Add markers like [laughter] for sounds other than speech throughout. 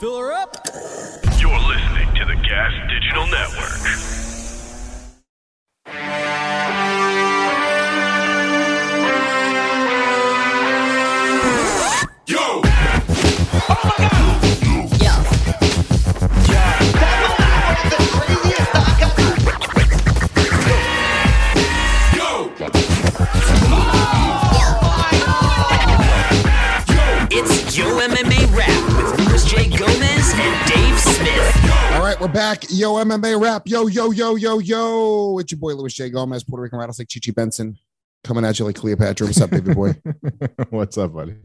Fill her up. You're listening to the Gas Digital Network. Back. Yo, MMA Wrap. Yo, yo, yo, yo, yo. It's your boy Luis J. Gomez, Puerto Rican rattlesnake Chichi Benson, coming at you like Cleopatra. What's up, baby boy? [laughs] What's up, buddy?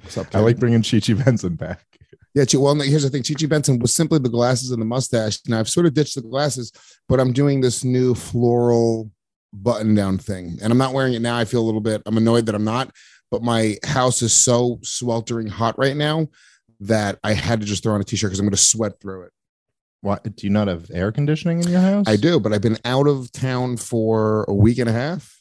What's up? I like bringing Chichi Benson back. Yeah, well, here's the thing. Chichi Benson was simply the glasses and the mustache. Now I've sort of ditched the glasses, but I'm doing this new floral button down thing, and I'm not wearing it now. I feel a little bit. I'm annoyed that I'm not, but my house is so sweltering hot right now that I had to just throw on a t-shirt because I'm going to sweat through it. Why do you not have air conditioning in your house? I do, but I've been out of town for a week and a half,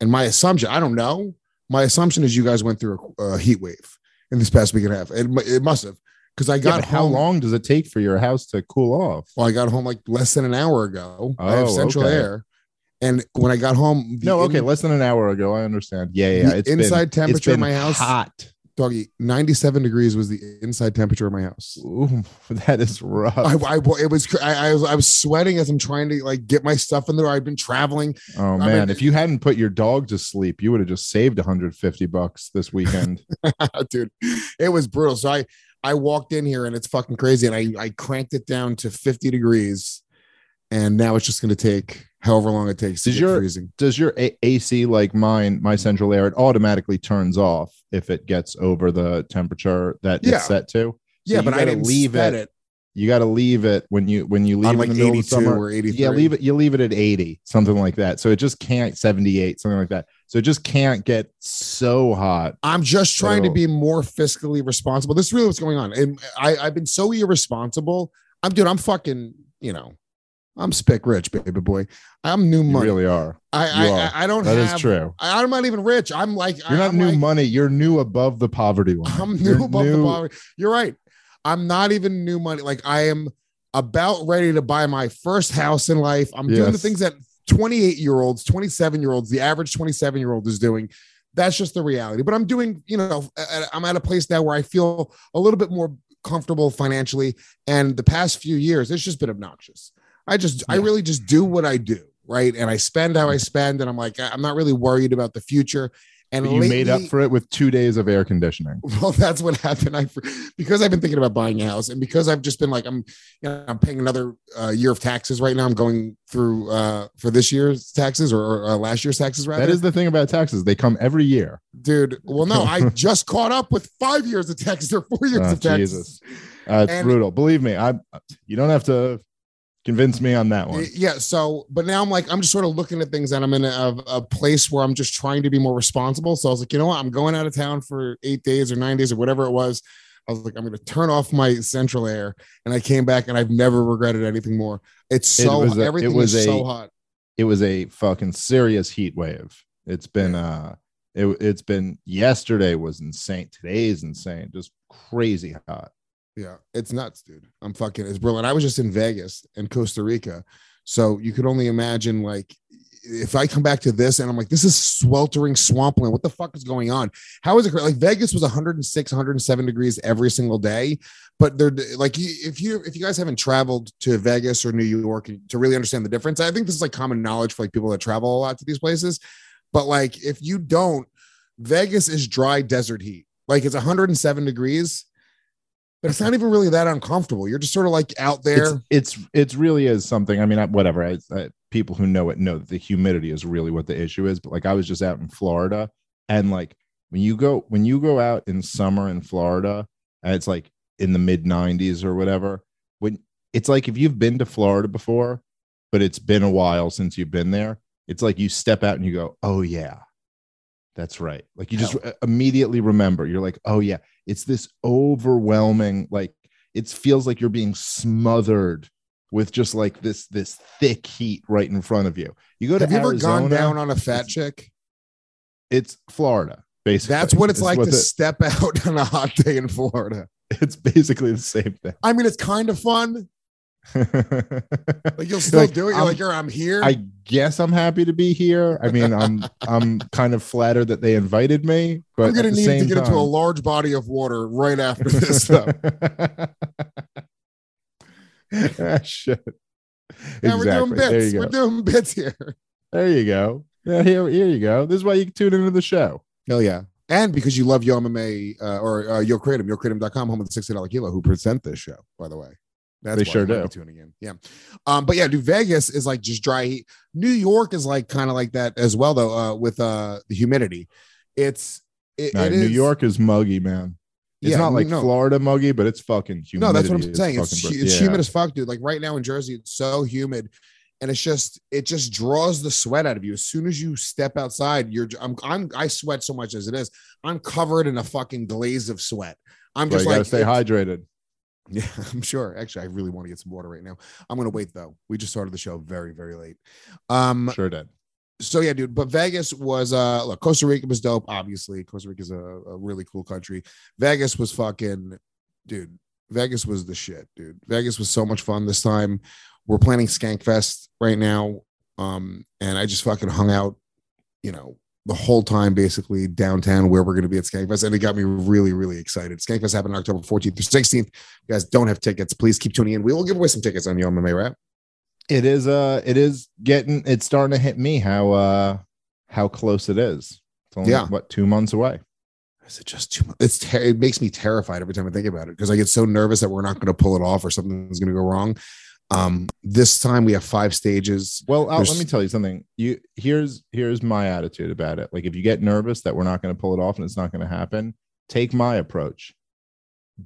and my assumption, I don't know. My assumption is you guys went through a, a heat wave in this past week and a half. It, it must have because I Yeah, got but how long does it take for your house to cool off? Well, I got home like less than an hour ago. I have Oh, central okay. air, and when I got home, No, okay, in- less than an hour ago. I understand. Yeah, yeah. The It's been- inside it's temperature been my house- hot. Doggy, ninety-seven degrees was the inside temperature of my house. Ooh, [laughs] that is rough. I, I, it was, I, I was, I was sweating as I'm trying to like get my stuff in there. I've been traveling. oh I man, mean- if you hadn't put your dog to sleep, you would have just saved 150 bucks this weekend. [laughs] dude it was brutal so i i walked in here and it's fucking crazy and i i cranked it down to 50 degrees and now it's just going to take however long it takes Does your- freezing Does your A- AC like mine, my central air, it automatically turns off if it gets over the temperature that Yeah. it's set to? So yeah but i didn't leave set it it you got to leave it when you when you leave in like the middle of summer. or 83 Yeah, leave it. You leave it at 80, something like that. So it just can't 78, something like that. So it just can't get so hot. i'm just trying to be more fiscally responsible this is really what's going on and i i've been so irresponsible i'm dude i'm fucking you know i'm spick rich baby boy i'm new You money really are. I, you I, are. I i don't That is have true. I, i'm not even rich i'm like You're not I'm new like- money. You're new above the poverty line. I'm You're new above the poverty. You're right. I'm not even new money. Like I am about ready to buy my first house in life. I'm doing the things that 28 year olds, 27 year olds, the average 27 year old is doing. That's just the reality. But I'm doing, you know, I'm at a place now where I feel a little bit more comfortable financially. And the past few years, it's just been obnoxious. I just, I really just do what I do. Right. And I spend how I spend. And I'm like, I'm not really worried about the future. And But you made up for it with two days of air conditioning. [laughs] well, that's what happened. I because I've been thinking about buying a house, and because I've just been like I'm, you know, I'm paying another uh, year of taxes right now. I'm going through uh, for this year's taxes or, or uh, last year's taxes rather. That is the thing about taxes. They come every year. dude. Well, no, I [laughs] just caught up with five years of taxes or four years Oh, of taxes. Jesus. Uh, it's And- brutal. Believe me, I. You don't have to convince me on that one. Yeah. So, but now I'm like, I'm just sort of looking at things and I'm in a, a place where I'm just trying to be more responsible. So I was like, you know what? I'm going out of town for eight days or nine days or whatever it was. I was like, I'm going to turn off my central air. And I came back and I've never regretted anything more. It's It so, was a- it was is a- so hot. it was a fucking serious heat wave. It's been uh it, it's been yesterday was insane. Today is insane. Just crazy hot. Yeah. It's nuts, dude. I'm fucking, it's brilliant. I was just in Vegas and Costa Rica. So you could only imagine like, if I come back to this and I'm like, this is sweltering swampland. What the fuck is going on? How is it like Vegas was 106, 107 degrees every single day? But they're like, if you if you guys haven't traveled to Vegas or New York to really understand the difference, I think this is like common knowledge for like people that travel a lot to these places. But like, if you don't, Vegas is dry desert heat. Like it's 107 degrees, but it's not even really that uncomfortable. You're just sort of like out there. It's it's it's really is something. I mean, I, whatever. I, I, people who know it know that the humidity is really what the issue is. But like, I was just out in Florida, and like when you go when you go out in summer in Florida, and it's like in the mid 90s or whatever. When it's like if you've been to Florida before, but it's been a while since you've been there, it's like you step out and you go, "Oh yeah, that's right." Like you just uh, immediately remember. You're like, "Oh yeah." It's this overwhelming like it feels like you're being smothered with just like this this thick heat right in front of you. You go to Have you ever gone down on a fat chick? it's Florida, basically. That's what it's Is like to the- step [laughs] out on a hot day in Florida. it's basically the same thing. I mean, it's kind of fun. [laughs] Like you'll still Like, do it. You're I'm- like, "You're- I'm here. I guess I'm happy to be here. I mean, I'm [laughs] I'm kind of flattered that they invited me, but I'm gonna need to get into a large body of water right after [laughs] this. Though. Ah, Shit. Yeah, we're doing Exactly. There bits. We're doing bits here. There you go. Yeah, here, here you go. This is why you tune into the show. Hell yeah. And because you love Yo MMA uh, or uh, Yo Kratom, YoKratom.com, home of the $60 kilo, who present this show, by the way. That's They sure do. Tuning in. Yeah. Um, but yeah, dude, Vegas is like just dry heat. New York is like kind of like that as well, though, uh, with uh the humidity. It's it, it New is- York is muggy, man. It's Yeah, not like no. Florida muggy, but it's fucking humid. No, that's what I'm saying. It's, it's humid as fuck, dude. Like right now in Jersey, it's so humid, and it's just it just draws the sweat out of you. As soon as you step outside, you're I'm I'm I sweat so much as it is. I'm covered in a fucking glaze of sweat. I'm Just like gotta stay hydrated. [laughs] Yeah, I'm sure. Actually, I really want to get some water right now. I'm gonna wait though. We just started the show very very late. Um, Sure did. so yeah, dude. But Vegas was uh look, Costa Rica was dope. Obviously, Costa Rica is a, a really cool country. Vegas was fucking, dude. Vegas was the shit, dude. Vegas was so much fun this time. We're planning Skankfest right now, um, and I just fucking hung out, you know, the whole time basically downtown where we're going to be at Skankfest, and it got me really, really excited. Skankfest happened October 14th through 16th. You guys don't have tickets, please keep tuning in. We will give away some tickets on Yo MMA Wrap. It is uh it is getting it's starting to hit me how uh how close it is. It's only Yeah. what two months away. Is it just two months? It's ter- it makes me terrified every time I think about it because I get so nervous that we're not going to pull it off or something's going to go wrong. Um, this time we have five stages. Well, let me tell you something. You here's here's my attitude about it. Like if you get nervous that we're not going to pull it off and it's not going to happen, take my approach.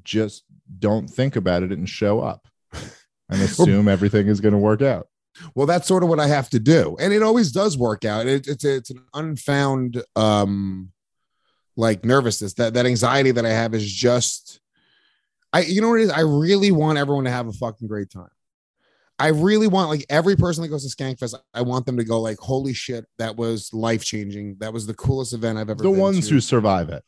Just don't think about it and show up, [laughs] and assume everything is going to work out. Well, that's sort of what I have to do, and it always does work out. It, it's it's an unfound um, like nervousness that that anxiety that I have is just, I you know what it is. I really want everyone to have a fucking great time. I really want like every person that goes to Skankfest, I want them to go like, holy shit, that was life changing. That was the coolest event I've ever. The ones to. who survive it,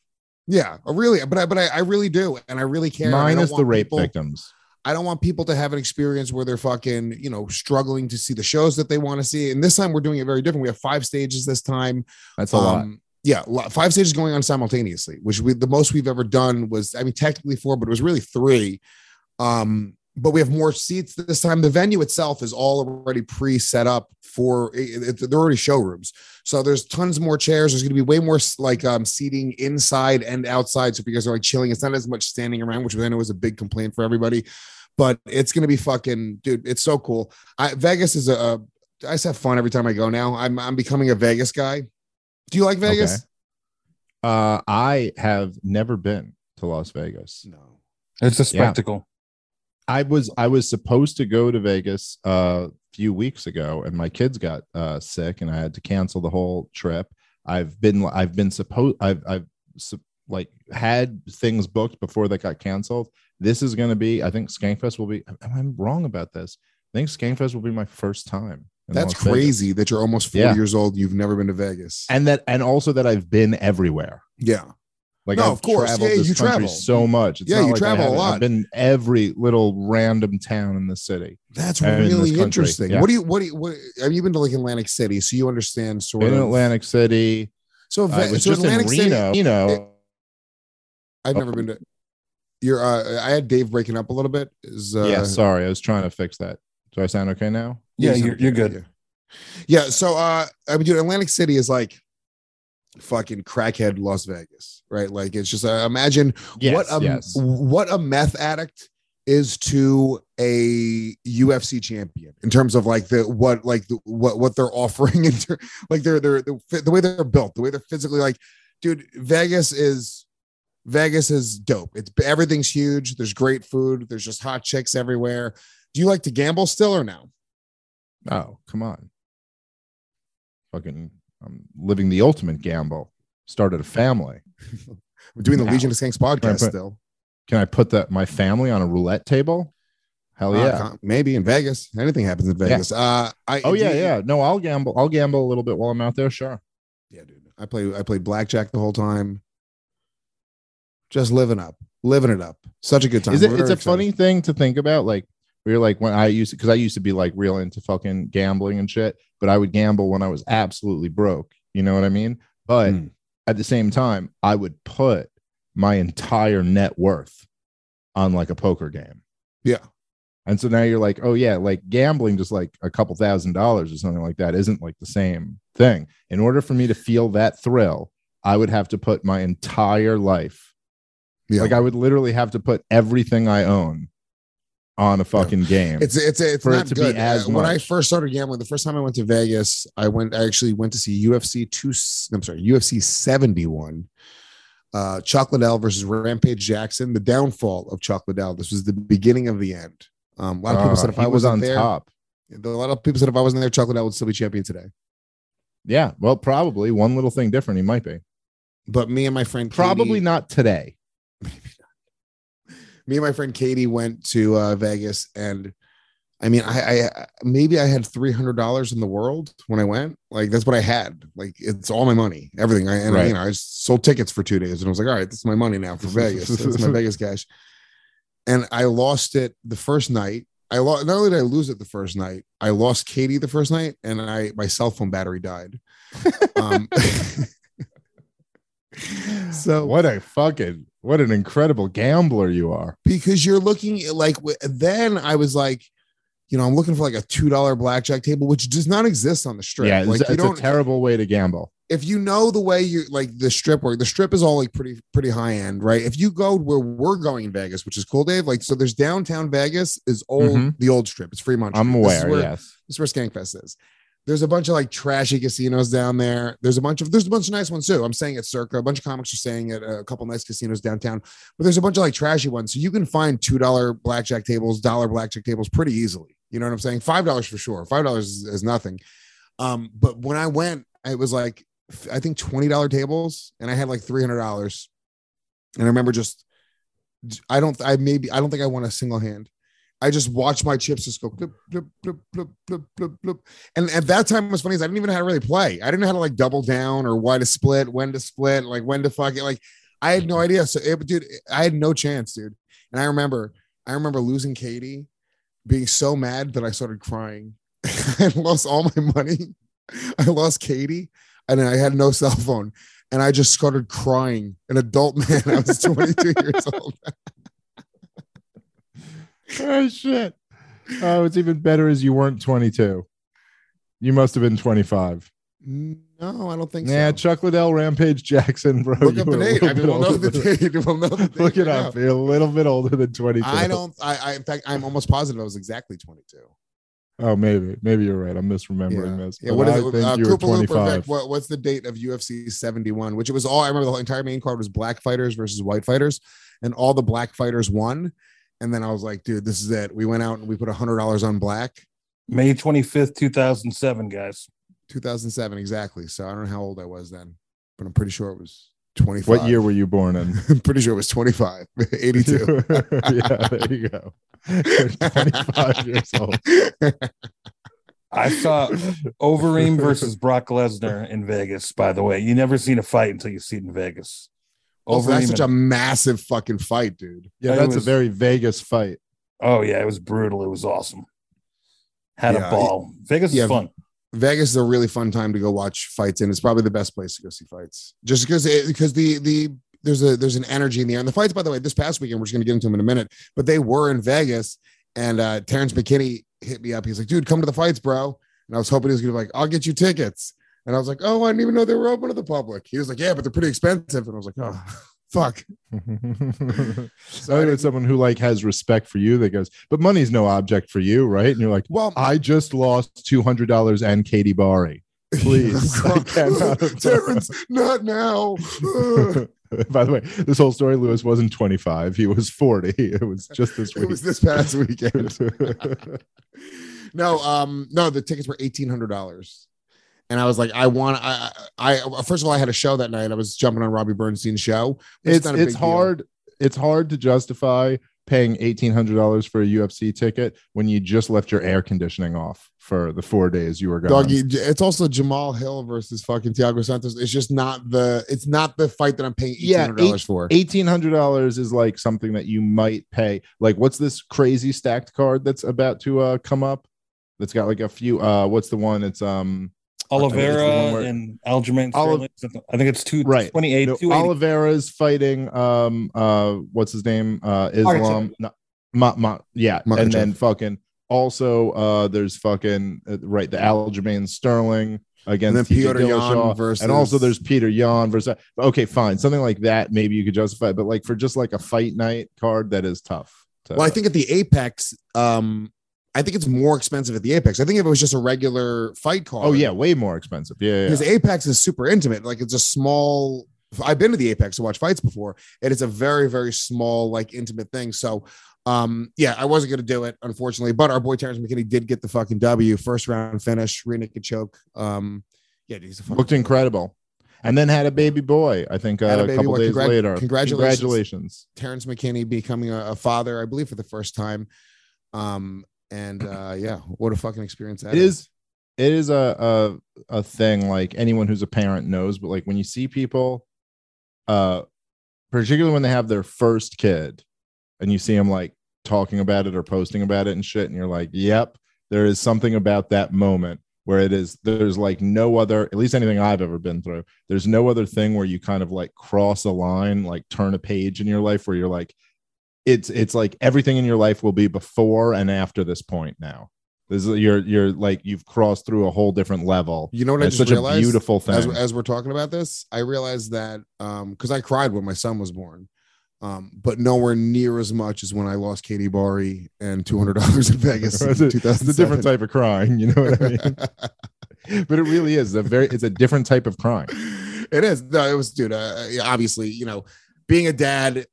Yeah, really, but I, but I, I really do, and I really care. and I don't minus the want rape people- victims. I don't want people to have an experience where they're fucking, you know, struggling to see the shows that they want to see. And this time we're doing it very different. We have five stages this time. That's a lot. Um, Yeah, five stages going on simultaneously, which we the most we've ever done was, I mean, technically four, but it was really three. Um, but we have more seats this time. The venue itself is all already pre-set up for it, it- they're already showrooms. So there's tons more chairs. There's going to be way more like um, seating inside and outside. So if you guys are like chilling, it's not as much standing around, which I know was a big complaint for everybody. But it's going to be fucking, dude. It's so cool. I, Vegas is a, a. I just have fun every time I go now. I'm I'm becoming a Vegas guy. Do you like Vegas? Okay. Uh, I have never been to Las Vegas. No. It's a Yeah. spectacle. I was I was supposed to go to Vegas uh, a few weeks ago, and my kids got uh, sick, and I had to cancel the whole trip. I've been I've been supposed I've I've su- like had things booked before they got canceled. This is going to be I think Skankfest will be. Am I wrong about this? I think Skankfest will be my first time. That's Las Vegas. crazy that you're almost 40 Yeah. years old. You've never been to Vegas. and that and also that I've been everywhere. yeah. Like No, I've of course. traveled Yeah, this you country travel. so much. It's Yeah, not you like travel a lot. I've been every little random town in the city. That's And in really interesting. yeah. What do you what do you what have you been to like Atlantic City? So you understand sort in of Atlantic City. So, I Ve- was so just Atlantic in City. Reno. You know, I've never been to you're uh I had Dave breaking up a little bit. Is uh yeah. Sorry, I was trying to fix that. Do I sound okay now? Yeah, you you're, you're good. Yeah. Yeah, so uh I mean dude, Atlantic City is like fucking crackhead Las Vegas, right? Like it's just uh, imagine Yes. what a yes. what a meth addict is to a UFC champion in terms of like the what like the, what what they're [laughs] offering in ter- like they're they're the, the way they're built, the way they're physically like, dude. Vegas is Vegas is dope. It's everything's huge. There's great food. There's just hot chicks everywhere. Do you like to gamble still or no? Oh, come on. Fucking, I'm living the ultimate gamble. Started a family. We're doing the Now. Legion of Skanks podcast Right, but- still. Can I put that my family on a roulette table? Hell Uh, yeah. con- maybe in Vegas. Anything happens in Vegas. Uh, I oh yeah, you- yeah. No, I'll gamble. I'll gamble a little bit while I'm out there. Sure. Yeah, dude. I play I played blackjack the whole time. Just living up. living it up. Such a good time. Is it? It's very a funny thing to think about. Like we are like when I used to, because I used to be like real into fucking gambling and shit. But I would gamble when I was absolutely broke. You know what I mean? But Mm. at the same time, I would put my entire net worth on like a poker game. Yeah. And so now you're like, oh yeah, like gambling, just like a couple thousand dollars or something like that, isn't like the same thing. In order for me to feel that thrill, I would have to put my entire life Yeah. like I would literally have to put everything I own on a fucking game. It's it's it's For it not to be good. as Uh, when I first started gambling, the first time I went to Vegas, I went I actually went to see UFC two. I'm sorry, UFC seventy one. Uh, Chuck Liddell versus Rampage Jackson. The downfall of Chuck Liddell. This was the beginning of the end. Um, a lot of people Uh, said if I was on there, top. a lot of people said if I wasn't there, Chuck Liddell would still be champion today. Yeah, well, probably one little thing different. He might be. But me and my friend Probably Katie, not today. Me and my friend Katie went to uh, Vegas, and I mean, I, I maybe I had three hundred dollars in the world when I went. Like that's what I had. Like it's all my money, everything. I and I, you know I sold tickets for two days, and I was like, all right, this is my money now for Vegas. That's my [laughs] Vegas cash. And I lost it the first night. I lost. Not only did I lose it the first night, I lost Katie the first night, and I my cell phone battery died. [laughs] Um, [laughs] [laughs] so What a fucking what an incredible gambler you are. because you're looking like then I was like, you know, I'm looking for like a two dollar blackjack table, which does not exist on the strip. yeah, it's, like you it's a terrible way to gamble. if you know the way you like the strip work, the strip is all like pretty pretty high end, right? If you go where we're going in Vegas, which is cool, Dave. Like so, there's downtown Vegas is old Mhm. the old strip. It's Fremont. I'm Street. This aware. where- yes. this is where Skankfest is. There's a bunch of like trashy casinos down there. There's a bunch of there's a bunch of nice ones too. I'm saying at Circa. A bunch of comics are saying at a couple nice casinos downtown. But there's a bunch of like trashy ones. So you can find two dollar blackjack tables, dollar blackjack tables pretty easily. You know what I'm saying? Five dollars for sure. Five dollars is, is nothing. Um, but when I went, it was like I think twenty dollar tables, and I had like three hundred dollars. And I remember just I don't I maybe I don't think I won a single hand. I just watched my chips just go blip, blip, blip, blip, blip, blip, blip. And at that time, what's funny is I didn't even know how to really play. I didn't know how to like double down or why to split, when to split, like when to fuck it. Like I had no idea. So, it, dude, I had no chance, dude. And I remember, I remember losing Katie, being so mad that I started crying. [laughs] I lost all my money. [laughs] I lost Katie, and I had no cell phone. And I just started crying. An adult man. I was 22 years old. [laughs] oh shit. Oh, it's even better as you weren't 22. You must have been 25. No, I don't think Yeah, so. Yeah, Chuck Liddell, Rampage Jackson, bro. Look you up the were date. I mean, we'll know the date. [laughs] We'll know the date Look it up. now. You're a little bit older than 22. I don't. I, I. In fact, I'm almost positive I was exactly 22. Oh, maybe. Maybe you're right. I'm misremembering Yeah. this. Yeah. What is I it? think Uh, 25. What, what's the date of UFC 71? Which it was all. I remember the entire main card was black fighters versus white fighters, and all the black fighters won. And then I was like, dude, this is it. We went out and we put a hundred dollars on black. May 25th, 2007, guys. 2007 exactly. So I don't know how old I was then, but I'm pretty sure it was 25. What year were you born in? [laughs] I'm pretty sure it was 25. [laughs] 82. [laughs] yeah, there you go. You're 25 years old. I saw Overeem versus Brock Lesnar in Vegas, by the way. You never seen a fight until you see it in Vegas. Also, that's such a massive fucking fight, dude. Yeah, It that's a very Vegas fight. Oh, yeah, it was brutal. It was awesome. Had Yeah, a ball. Vegas yeah. is fun. Vegas is a really fun time to go watch fights, and it's probably the best place to go see fights. Just because it, because the the there's a there's an energy in the air. And the fights, by the way, this past weekend, we're just gonna get into them in a minute, but they were in Vegas, and uh Terrence McKinney hit me up. He's like, dude, come to the fights, bro. And I was hoping he was gonna be like, I'll get you tickets. And I was like, oh, I didn't even know they were open to the public. He was like, yeah, but they're pretty expensive. And I was like, oh, [laughs] fuck. [laughs] so I think it's someone who like has respect for you that goes, but money's no object for you, right? And you're like, Well, I just lost two hundred dollars and Katie Barry. [laughs] Please, I cannot Terrence, not now. By the way, this whole story, Luis wasn't 25. He was 40. It was just this it week. was this past weekend. no, um, no, the tickets were eighteen hundred dollars, and I was like, I want, I, I, I, first of all, I had a show that night. I was jumping on Robbie Bernstein's show. it's it's big deal. hard. It's hard to justify paying eighteen hundred dollars for a UFC ticket when you just left your air conditioning off for the four days you were gone. Doggy, it's also Jamahal Hill versus fucking Thiago Santos. It's just not the it's not the fight that I'm paying eighteen Yeah, for. Eighteen hundred dollars is like something that you might pay. Like, what's this crazy stacked card that's about to uh come up? That's got like a few. uh What's the one? It's um Oliveira It's the one where- and Aljamain Olive- Sterling. I think it's two Right. 28. No, 280. Oliveira's fighting um uh what's his name uh Islam no, ma, ma, yeah Makhachev. and then fucking also uh there's fucking uh, right the Aljamain Sterling against And Petr Yan versus- and also there's Petr Yan versus okay fine something like that maybe you could justify but like for just like a fight night card that is tough to- Well, I think at the Apex, um, I think it's more expensive at the Apex. I think if it was just a regular fight card. oh yeah way more expensive yeah, yeah, because yeah. Apex is super intimate. Like it's a small. I've been to the Apex to watch fights before, and it's a very very small like intimate thing. So, um, yeah, I wasn't gonna do it unfortunately, but our boy Terrence McKinney did get the fucking W, first round finish, naked choke. Um, yeah, he's a fucking looked incredible and then had a baby boy I think uh, a a couple boy. days later congratulations. congratulations Terrence McKinney becoming a, a father, I believe, for the first time. Um, and uh, yeah, what a fucking experience that It is. it is a, a a thing like anyone who's a parent knows but like when you see people uh particularly when they have their first kid and you see them like talking about it or posting about it and shit and you're like yep there is something about that moment where it is there's like no other at least anything i've ever been through there's no other thing where you kind of like cross a line like turn a page in your life where you're like it's it's like everything in your life will be before and after this point now this is you're you're like you've crossed through a whole different level You know what I it's just such realized? a beautiful thing as, as we're talking about this, I realized that um because I cried when my son was born, um, but nowhere near as much as when I lost Katie Barry and two hundred dollars in Vegas. in [laughs] it's, a, it's a different type of crying you know what i mean [laughs] but it really is a very it's a different type of crying it is. No, it was, dude. Uh, obviously, you know, being a dad,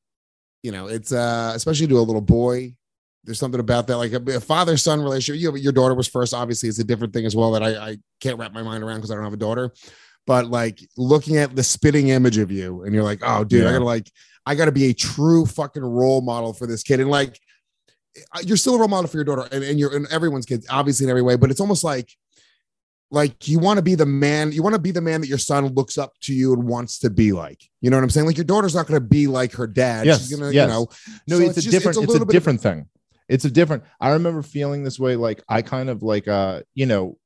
you know, it's uh, especially to a little boy. There's something about that, like a, a father son relationship. You, your daughter was first. Obviously, it's a different thing as well that I, I can't wrap my mind around because I don't have a daughter. But like looking at the spitting image of you, and you're like, oh, dude, I gotta like, I gotta be a true fucking role model for this kid, and like. You're still a role model for your daughter and, and you're and everyone's kids, obviously in every way, but it's almost like like you want to be the man you want to be the man that your son looks up to you and wants to be like. You know what i'm saying? Like your daughter's not going to be like her dad. Yes, she's gonna yes. you know no So it's, a just- different it's a, bit of different thing. It's a different i remember feeling this way like i kind of like uh you know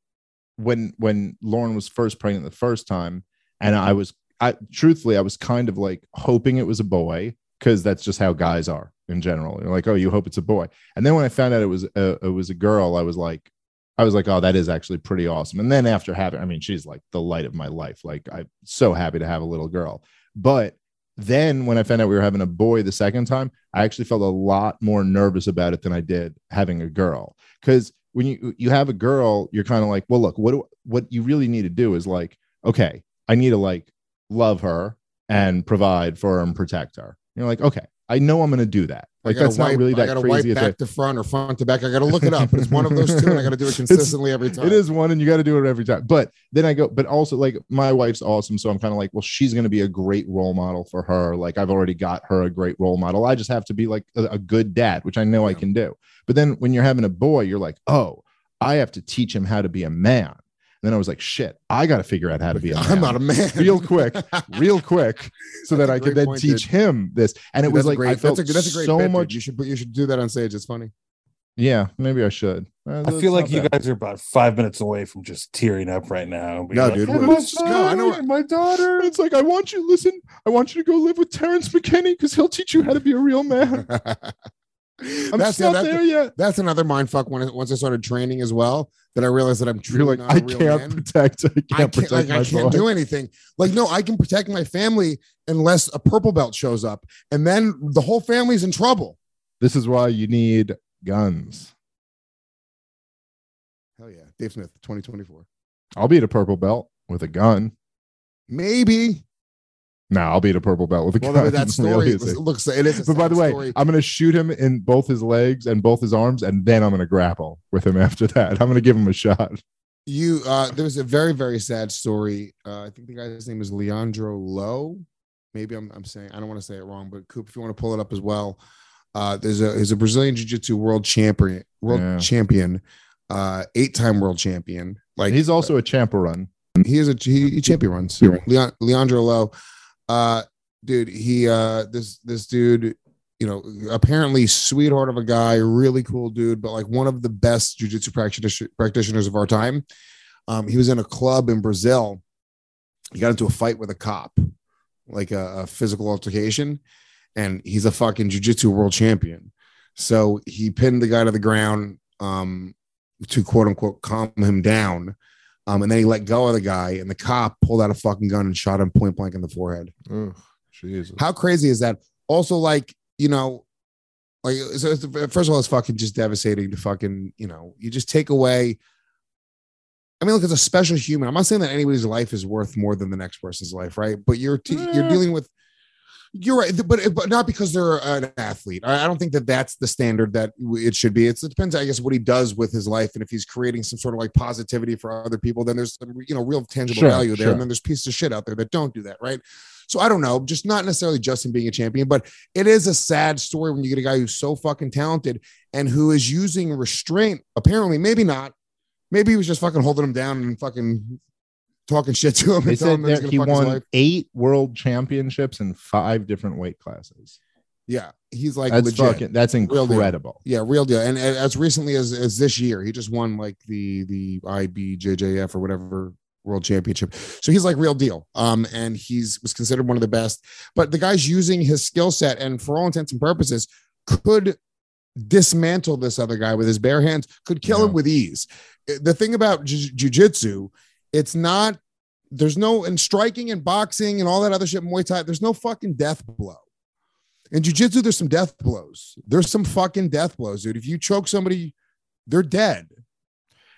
when when lauren was first pregnant the first time and i was i truthfully i was kind of like hoping it was a boy because that's just how guys are in general. You're like oh you hope it's a boy. And then when i found out it was a, it was a girl i was like i was like oh that is actually pretty awesome and then after having i mean she's like the light of my life like i'm so happy to have a little girl but then when I found out we were having a boy the second time, I actually felt a lot more nervous about it than I did having a girl. Because when you you have a girl, you're kind of like, well, look, what do, what you really need to do is like, okay, I need to like love her and provide for her and protect her. You're like, okay, I know I'm going to do that. Like that's not wipe- really I gotta crazy. wipe back to front or front to back i gotta look it up but it's one of those two and i gotta do it [laughs] consistently every time It is one, and you got to do it every time. But then I go, but also like my wife's awesome, so I'm kind of like, well, she's going to be a great role model for her. Like I've already got her a great role model. I just have to be like a, a good dad, which I know I can do. But then when you're having a boy, you're like, oh, I have to teach him how to be a man. And then I was like, shit, I got to figure out how to be a man. [laughs] i'm not a man real quick, real quick, [laughs] so That's that I could then point, teach dude. him this. And it Dude, was like great, I felt that's a, that's a great so bit, dude. much. you should you should do that on stage it's funny Yeah, maybe I should. Uh, I feel like you bad. guys are about five minutes away from just tearing up right now. Being No, like, dude, "Oh, we're- my just- no, I know- son, my daughter. It's like I want you. Listen, I want you to go live with Terrence McKinney because he'll teach you how to be a real man. [laughs] [laughs] I'm that's still yeah, there yet. that's another mind fuck when I, once I started training as well that I realized that I'm You're truly like, not a I real can't man. protect. I can't I can't, protect like, my I can't boy. do anything. Like, no, I can protect my family unless a purple belt shows up, and then the whole family's in trouble. This is why you need guns. Hell yeah, Dave Smith, 2024. I'll beat a purple belt with a gun. Maybe. No, I'll beat a purple belt with a Well, gun. [laughs] that story Really looks. It is. a but by the way, story. I'm going to shoot him in both his legs and both his arms, and then I'm going to grapple with him [laughs] after that. I'm going to give him a shot. you uh there was a very very sad story uh i think the guy's name is Leandro Lo maybe i'm, I'm saying i don't want to say it wrong but coop if you want to pull it up as well Uh, there's a there's a Brazilian Jiu Jitsu world champion, world Yeah. champion, uh, eight time world champion. Like He's also a champ run. he is a he, he champion runs. Leon, Leandro Lo, uh, dude, he uh, this this dude, you know, apparently sweetheart of a guy, really cool dude, but like one of the best jujitsu practitioners practitioners of our time. Um, he was in a club in Brazil. He got into a fight with a cop, like a, a physical altercation, and he's a fucking jujitsu world champion. So he pinned the guy to the ground um, to quote unquote calm him down. Um, and then he let go of the guy, and the cop pulled out a fucking gun and shot him point blank in the forehead. Ugh, Jesus. How crazy is that? Also, like, you know, like, so it's, first of all, it's fucking just devastating to fucking, you know, you just take away. I mean, look, it's a special human. I'm not saying that anybody's life is worth more than the next person's life, right? But you're t- you're dealing with. You're right, but but not because they're an athlete. I don't think that that's the standard that it should be. It's, it depends, I guess, what he does with his life, and if he's creating some sort of like positivity for other people, then there's some, you know real tangible Sure, value there. sure. And then there's pieces of shit out there that don't do that, right? So I don't know, just not necessarily Justin being a champion, but it is a sad story when you get a guy who's so fucking talented and who is using restraint. Apparently, maybe not. Maybe he was just fucking holding him down and fucking talking shit to him. They and said him that he's there, gonna he won eight world championships in five different weight classes. Yeah, he's like That's legit. fucking. That's incredible. Yeah, real deal. And, and as recently as, as this year, he just won like the the IBJJF or whatever world championship. So he's like real deal. Um, and he's was considered one of the best. But the guy's using his skill set and for all intents and purposes could dismantle this other guy with his bare hands, could kill him with ease. The thing about ju- jujitsu, it's not. There's no in striking and boxing and all that other shit. Muay Thai. There's no fucking death blow. In jujitsu, there's some death blows. There's some fucking death blows, dude. If you choke somebody, they're dead.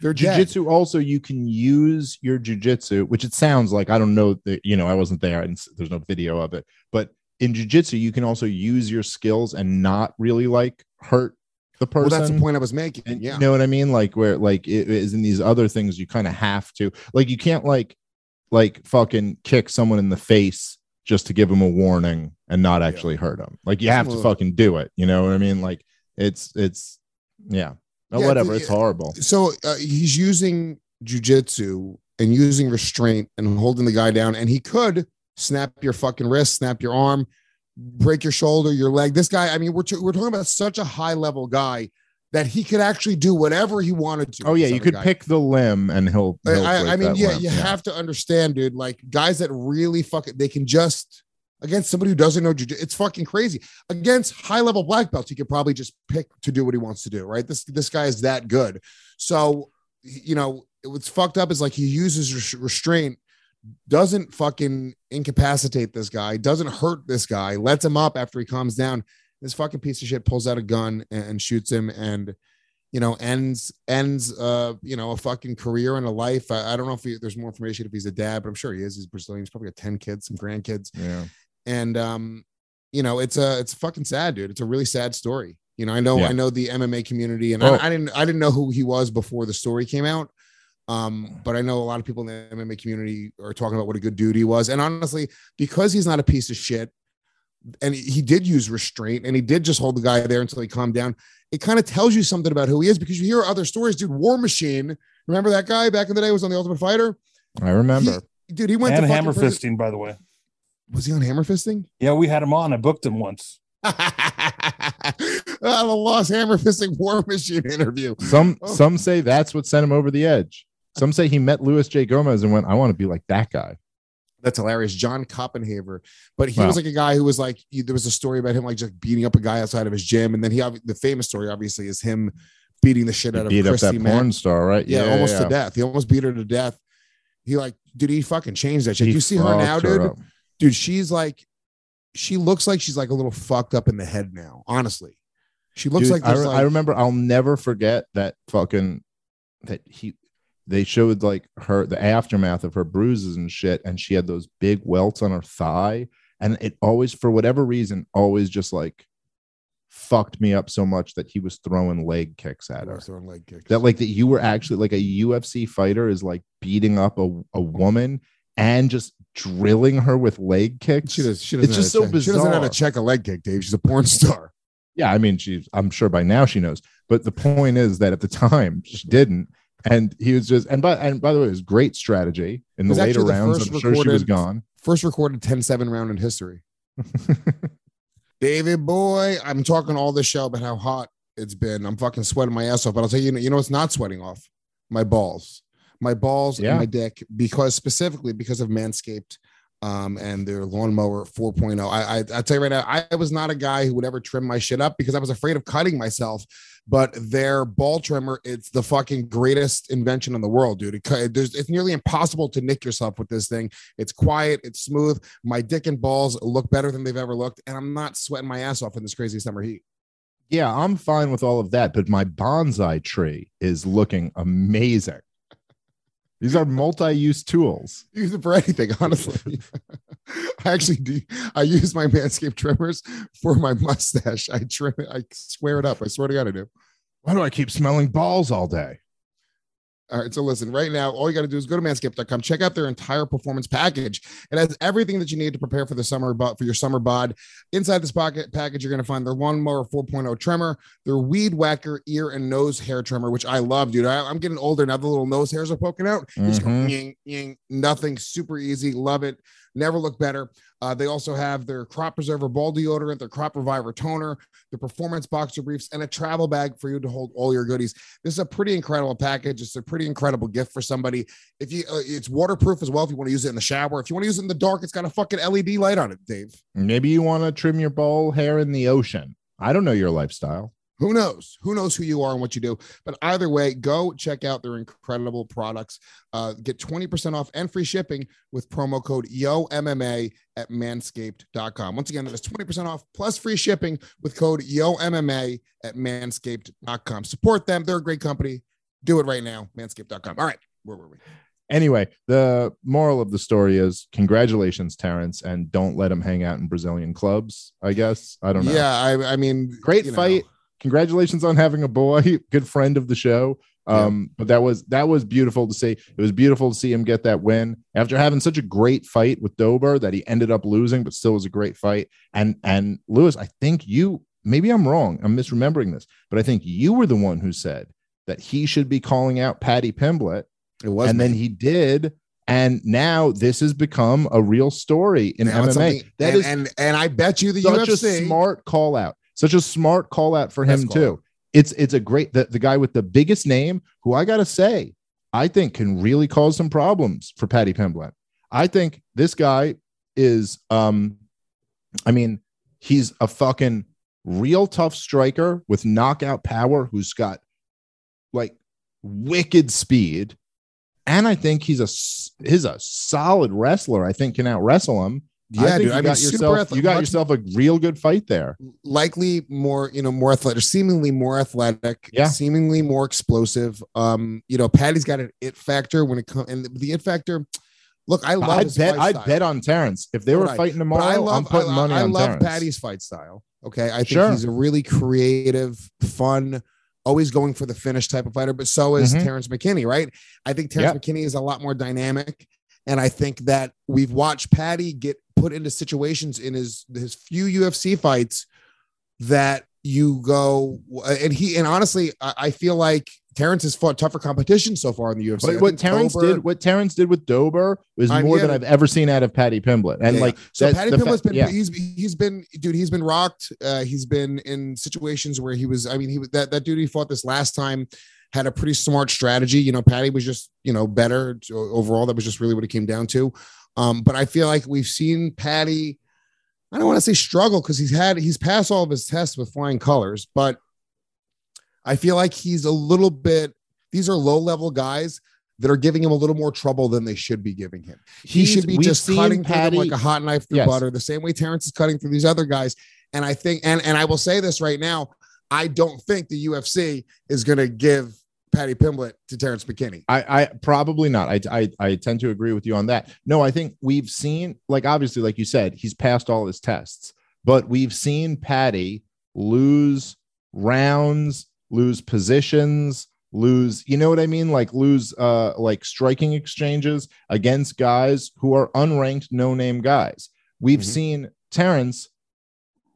They're dead. Jiu-jitsu also you can use your jiu-jitsu, which it sounds like I don't know that you know I wasn't there and there's no video of it, but in jiu-jitsu you can also use your skills and not really like hurt the person. Well, that's the point I was making. And yeah. You know what I mean? Like where like it is in these other things you kind of have to like you can't like like fucking kick someone in the face just to give them a warning and not actually hurt them. Like you have to fucking do it. You know what I mean? Like it's it's yeah. Yeah, whatever. It's horrible. so uh, he's using jujitsu and using restraint and holding the guy down, and he could snap your fucking wrist, snap your arm, break your shoulder, your leg. This guy, I mean, we're, t- we're talking about such a high level guy that he could actually do whatever he wanted to. Oh yeah, you could guy. pick the limb and he'll. I, he'll I, I mean, yeah, limb. you have to understand, dude. Like guys that really fucking, they can just against somebody who doesn't know jiu It's fucking crazy. Against high level black belts, he could probably just pick to do what he wants to do. Right? This this guy is that good. So you know what's fucked up is like he uses res- restraint, doesn't fucking incapacitate this guy, doesn't hurt this guy, lets him up after he calms down. This fucking piece of shit pulls out a gun and, and shoots him and you know ends ends uh you know a fucking career and a life i, I don't know if he, there's more information if he's a dad but i'm sure he is he's brazilian he's probably got 10 kids some grandkids Yeah. and um you know it's a it's fucking sad dude it's a really sad story you know i know Yeah. i know the mma community and Oh. I, I didn't i didn't know who he was before the story came out um but i know a lot of people in the mma community are talking about what a good dude he was and honestly because he's not a piece of shit and he- he did use restraint and he did just hold the guy there until he calmed down it kind of tells you something about who he is because you hear other stories dude war machine remember that guy back in the day was on the ultimate fighter I remember. He- dude he went and to hammer fucking prison- fisting, by the way. was he on hammer fisting Yeah, we had him on. I booked him once. [laughs] The lost hammer fisting war machine interview. Some Oh. some say that's what sent him over the edge. Some say he met Luis J. Gomez and went, I want to be like that guy. That's hilarious. Jon Koppenhaver. But he Wow. was like a guy who was like, he- there was a story about him like just beating up a guy outside of his gym. And then he, the famous story obviously is him beating the shit He out of beat up Christy that Mack. porn star, right? Yeah, almost yeah. to death. He almost beat her to death. He like, dude, he fucking changed that shit. He you see her now, fucked her dude? Dude, she's like, she looks like she's like a little fucked up in the head now, honestly. She looks Dude, like, I, re- like I remember I'll never forget that fucking that he they showed like her the aftermath of her bruises and shit and she had those big welts on her thigh and it always for whatever reason always just like fucked me up so much that he was throwing leg kicks at her throwing leg kicks. that like that you were actually like a UFC fighter is like beating up a, a woman and just drilling her with leg kicks She does. She doesn't. It's just so check- She doesn't how to check a leg kick, Dave. She's a porn star. Yeah, I mean, she's. I'm sure by now she knows. But the point is that at the time she didn't, and he was just. And by and by the way, it was great strategy in the later the rounds. I'm sure she was gone. First recorded 10-7 round in history. [laughs] David boy, I'm talking all this show about how hot it's been. I'm fucking sweating my ass off. But I'll tell you, you know, it's not sweating off my balls, my balls Yeah. and my dick, because specifically because of Manscaped um, and their lawnmower 4.0. I, I I tell you right now, I was not a guy who would ever trim my shit up because I was afraid of cutting myself. But their ball trimmer, it's the fucking greatest invention in the world, dude. It, there's, it's nearly impossible to nick yourself with this thing. It's quiet, it's smooth. My dick and balls look better than they've ever looked, and I'm not sweating my ass off in this crazy summer heat. Yeah, I'm fine with all of that, but my bonsai tree is looking amazing. These are multi-use tools. [laughs] Use it for anything, honestly. [laughs] [laughs] I actually do. I use my Manscaped trimmers for my mustache. I trim it. I swear it up. I swear to God, I do. Why do I keep smelling balls all day? All right, so listen, right now, all you got to do is go to manscaped.com, check out their entire performance package. It has everything that you need to prepare for the summer, but for your summer bod. Inside this pocket package, you're going to find their lawnmower 4.0 trimmer, their weed whacker ear and nose hair trimmer, which I love, dude. I, am getting older now. The little nose hairs are poking out. You just go, Mhm. ying, ying, nothing, super easy. Love it. Never look better. Uh, they also have their crop preserver ball deodorant, their crop reviver toner, the performance boxer briefs, and a travel bag for you to hold all your goodies. This is a pretty incredible package. It's a pretty incredible gift for somebody. If you, uh, it's waterproof as well. If you want to use it in the shower, if you want to use it in the dark, it's got a fucking LED light on it, Dave. Maybe you want to trim your ball hair in the ocean. I don't know your lifestyle. Who knows? Who knows who you are and what you do? But either way, go check out their incredible products. Uh, get 20% off and free shipping with promo code YOMMA at manscaped.com. Once again, that is 20% off plus free shipping with code YOMMA at manscaped.com. Support them. They're a great company. Do it right now. Manscaped.com. All right. Where were we? Anyway, the moral of the story is congratulations, Terrence, and don't let him hang out in Brazilian clubs. I guess I don't know. Yeah. I, I mean, great fight. know. Congratulations on having a boy, [laughs] good friend of the show. Um, but that was that was beautiful to see. It was beautiful to see him get that win after having such a great fight with Dober that he ended up losing, but still was a great fight. And and Luis, I think you maybe I'm wrong. I'm misremembering this, but I think you were the one who said that he should be calling out Paddy Pimblett, It was. and then he did. And now this has become a real story in Now MMA. That and, is and, and I bet you the such UFC. a smart call out. Such a smart call out for him too. It's it's a great the, the guy with the biggest name who I gotta say I think can really cause some problems for Paddy Pimblett. I think this guy is um I mean he's a fucking real tough striker with knockout power who's got like wicked speed and I think he's a he's a solid wrestler. I think can out wrestle him. I Yeah, think dude. you I mean, yourself athletic, you got yourself a real good fight there. likely more, you know, more athletic, seemingly more athletic, Yeah. seemingly more explosive. Um, you know, Paddy's got an it factor when it comes, and the it factor. Look, I love. His bet I'd bet on Terrence if they were I. fighting But tomorrow. I love, I'm putting I, money I on love Terrence. Paddy's fight style. Okay, I think Sure. he's a really creative, fun, always going for the finish type of fighter. But so is Mhm. Terrence McKinney, right? I think Terrence McKinney is a lot more dynamic, and I think that we've watched Paddy get put into situations in his his few UFC fights that you go and he and honestly, I, I feel like Terrence has fought tougher competition so far in the UFC. But what Terrence Dober- did, what Terrence did with Dober was more than. I've ever seen out of Paddy Pimblett. And Yeah, like, so Paddy the fa- Pimblett's been yeah. he's he's been dude he's been rocked. Uh, he's been in situations where he was. I mean, he was that that dude he fought this last time had a pretty smart strategy. You know, Paddy was just you know better overall. That was just really what it came down to. Um, but I feel like we've seen Paddy. I don't want to say struggle because he's had he's passed all of his tests with flying colors, but I feel like he's a little bit. These are low level guys that are giving him a little more trouble than they should be giving him. He He's- should be just cutting through them Paddy- like a hot knife through Yes. butter, the same way Terrence is cutting through these other guys. And I think, and and I will say this right now, I don't think the UFC is going to give Paddy Pimblett to Terrence McKinney. I, I probably not. I, I I tend to agree with you on that. No, I think we've seen like obviously, like you said, he's passed all his tests, but we've seen Paddy lose rounds, lose positions, lose, you know what I mean? Like lose uh like striking exchanges against guys who are unranked, no-name guys. We've Mhm. seen Terrence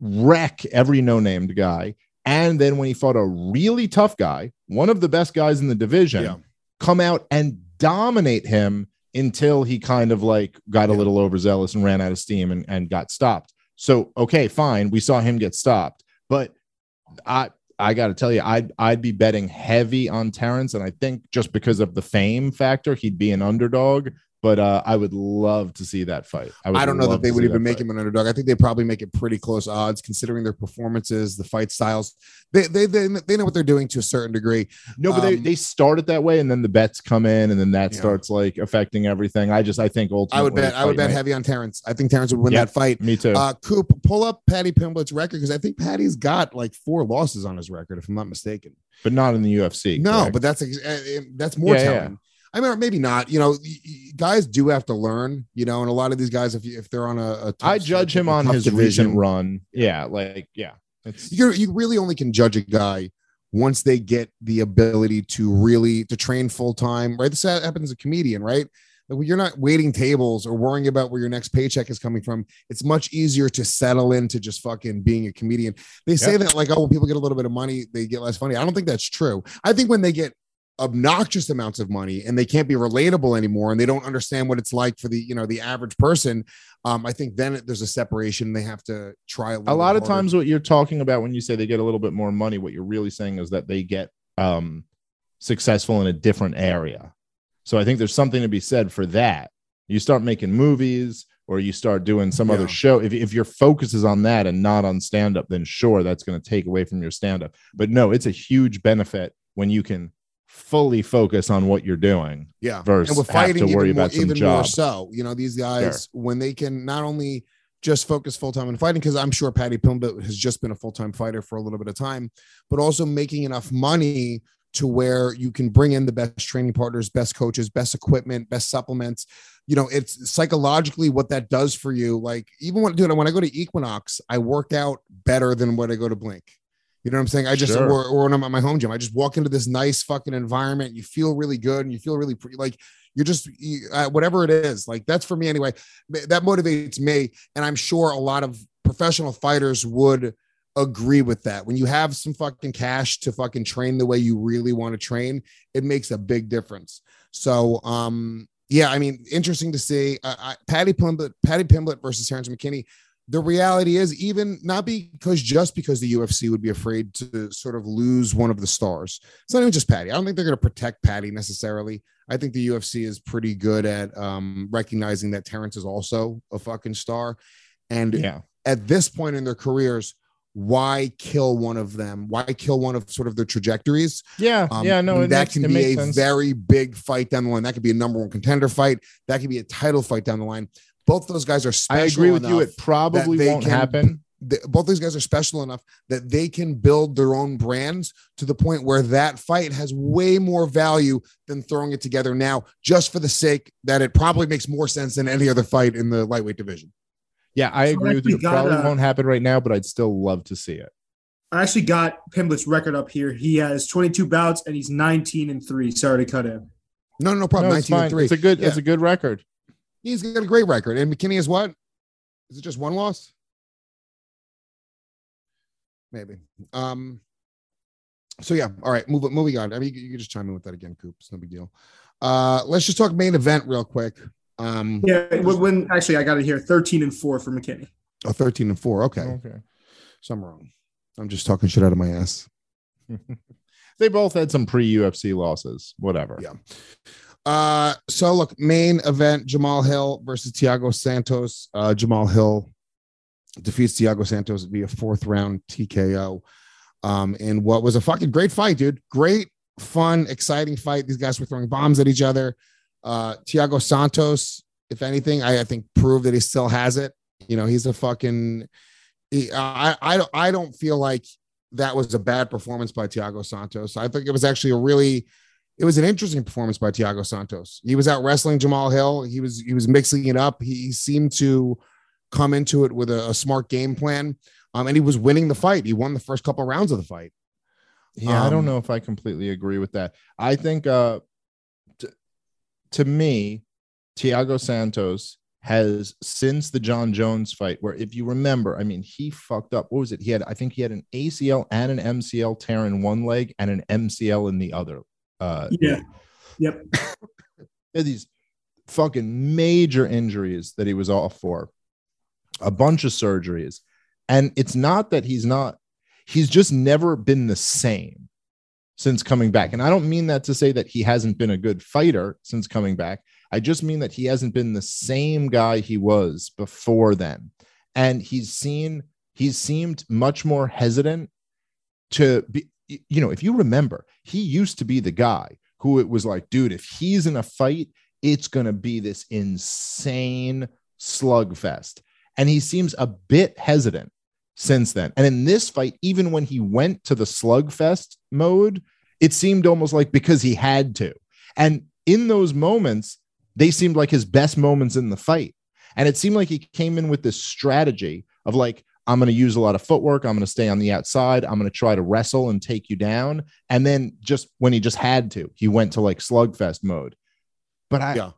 wreck every no-named guy. And then when he fought a really tough guy, one of the best guys in the division, Yeah. come out and dominate him until he kind of like got a little overzealous and ran out of steam and, and got stopped. So okay, fine, we saw him get stopped, but I I got to tell you, I'd I'd be betting heavy on Terrence, and I think just because of the fame factor, he'd be an underdog. But uh, I would love to see that fight. would I don't know that they would even make fight. him an underdog. I think they probably make it pretty close odds considering their performances, the fight styles. They they they, they know what they're doing to a certain degree. No, but they, Um, they start it that way, and then the bets come in, and then that Yeah. starts like affecting everything. I just I think ultimately I would bet I would bet night- heavy on Terrence. I think Terrence would win Yep. that fight. Me too. Uh, Coop, pull up Paddy Pimblett's record because I think Paddy's got like four losses on his record, if I'm not mistaken. but not in the UFC. No, correct? but that's uh, uh, that's more Yeah, yeah. I mean, or maybe not. You know, guys do have to learn. You know, and a lot of these guys, if you, if they're on a, I judge him on his division, recent run. Yeah, like yeah, it's you you really only can judge a guy once they get the ability to really to train full time right this happens as a comedian right you're not waiting tables or worrying about where your next paycheck is coming from it's much easier to settle into just fucking being a comedian they say Yeah. that like oh when people get a little bit of money they get less funny i don't think that's true i think when they get obnoxious amounts of money and they can't be relatable anymore and they don't understand what it's like for the you know the average person um i think then there's a separation. They have to try a, a lot of harder. times what you're talking about when you say they get a little bit more money what you're really saying is that they get um successful in a different area. So i think there's something to be said for that. You start making movies or you start doing some Yeah. other show. If, if your focus is on that and not on stand up then sure that's going to take away from your stand up but no it's a huge benefit when you can fully focus on what you're doing Yeah. versus and with have to worry even, more, about some even more job. so. You know, these guys, when they can not only just focus full time on fighting, because I'm sure Paddy Pimblett has just been a full time fighter for a little bit of time, but also making enough money to where you can bring in the best training partners, best coaches, best equipment, best supplements. You know, it's psychologically what that does for you. Like, even when, dude, when I go to Equinox, I work out better than when I go to Blink. You know what I'm saying? I just Sure. or, or when I'm at my home gym, I just walk into this nice fucking environment. You feel really good, and you feel really pre- like you're just you, uh, whatever it is. Like that's for me anyway. That motivates me, and I'm sure a lot of professional fighters would agree with that. When you have some fucking cash to fucking train the way you really want to train, it makes a big difference. So, um, yeah, I mean, interesting to see. Uh, I, Paddy Pimblett, Paddy Pimblett versus Terrence McKinney the reality is even not because just because the UFC would be afraid to sort of lose one of the stars. It's not even just Paddy. I don't think they're going to protect Paddy necessarily. I think the UFC is pretty good at um, recognizing that Terrence is also a fucking star. And yeah at this point in their careers, why kill one of them? Why kill one of sort of their trajectories? yeah Um, yeah no that makes- can be a sense. very big fight down the line. That could be a number one contender fight. That could be a title fight down the line. Both those guys are special. I agree with you. It probably they won't can- happen. th- both these guys are special enough that they can build their own brands to the point where that fight has way more value than throwing it together now just for the sake that it probably makes more sense than any other fight in the lightweight division. Yeah, I So I agree with you. It got, probably uh, won't happen right now, but I'd still love to see it. I actually got Pimblett's record up here. He has 22 bouts and he's 19 and three. Sorry to cut him. No, no problem. No, it's 19 fine. and 3. It's a good. It's a good record. He's got a great record. And McKinney is what? Is it just one loss? Maybe. Um, so yeah, all right, move moving on. I mean, you, you can just chime in with that again, Coop. It's no big deal. Uh, let's just talk main event real quick. Um, Yeah, when, when actually I got it here 13 and four for McKinney. oh, 13 and 4. Okay. Okay. So I'm wrong. I'm just talking shit out of my ass. [laughs] they both had some pre UFC losses. Whatever. Yeah. Uh, so look, main event Jamahal Hill versus Thiago Santos. Uh, Jamahal Hill defeats Thiago Santos via fourth round TKO. Um, in what was a fucking great fight, dude. Great, fun, exciting fight. These guys were throwing bombs at each other. Uh, Thiago Santos, if anything, I, I think proved that he still has it. You know, he's a fucking. He, I I don't I don't feel like that was a bad performance by Thiago Santos. I think it was actually a really it was an interesting performance by Thiago Santos. He was out wrestling Jamahal Hill. He was he was mixing it up. He, seemed to come into it with a, a smart game plan. Um, and he was winning the fight. He won the first couple rounds of the fight. Yeah, I don't Um, know if I completely agree with that. I think uh t- to me, Thiago Santos has since the Jon Jones fight, where if you remember, I mean, he fucked up. What was it? He had, I think he had an ACL and an MCL tear in one leg and an MCL in the other. Uh, Yeah. Yep. [laughs] Had these fucking major injuries that he was off for, a bunch of surgeries. And it's not that he's not, he's just never been the same since coming back. And I don't mean that to say that he hasn't been a good fighter since coming back. I just mean that he hasn't been the same guy he was before then. And he's seen, he's seemed much more hesitant to be, you know, if you remember, he used to be the guy who it was like, dude, if he's in a fight, it's going to be this insane slugfest. And he seems a bit hesitant since then. And in this fight, even when he went to the slugfest mode, it seemed almost like because he had to. And in those moments, they seemed like his best moments in the fight. And it seemed like he came in with this strategy of like, I'm going to use a lot of footwork. I'm going to stay on the outside. I'm going to try to wrestle and take you down. And then just when he just had to, he went to like slugfest mode. But I, Yeah.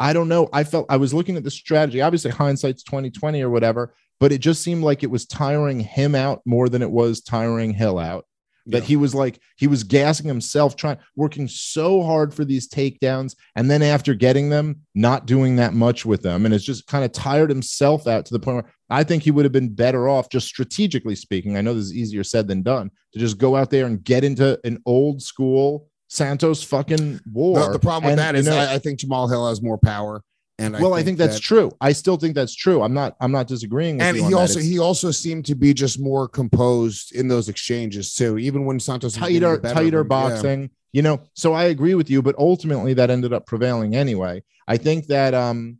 I don't know. I felt I was looking at the strategy. Obviously, hindsight's 2020 or whatever, but it just seemed like it was tiring him out more than it was tiring Hill out. That Yeah. he was like he was gassing himself, trying working so hard for these takedowns, and then after getting them, not doing that much with them, and it's just kind of tired himself out to the point where I think he would have been better off, just strategically speaking. I know this is easier said than done to just go out there and get into an old school Santos fucking war. The, the problem with And, that is you know, I, I think Jamahal Hill has more power. And well, I think that's that- true. I still think that's true. I'm not. I'm not disagreeing. With And you he also he also seemed to be just more composed in those exchanges too. Even when Santos tighter, the better of tighter him. Yeah. boxing. You know. So I agree with you, but ultimately that ended up prevailing anyway. I think that um,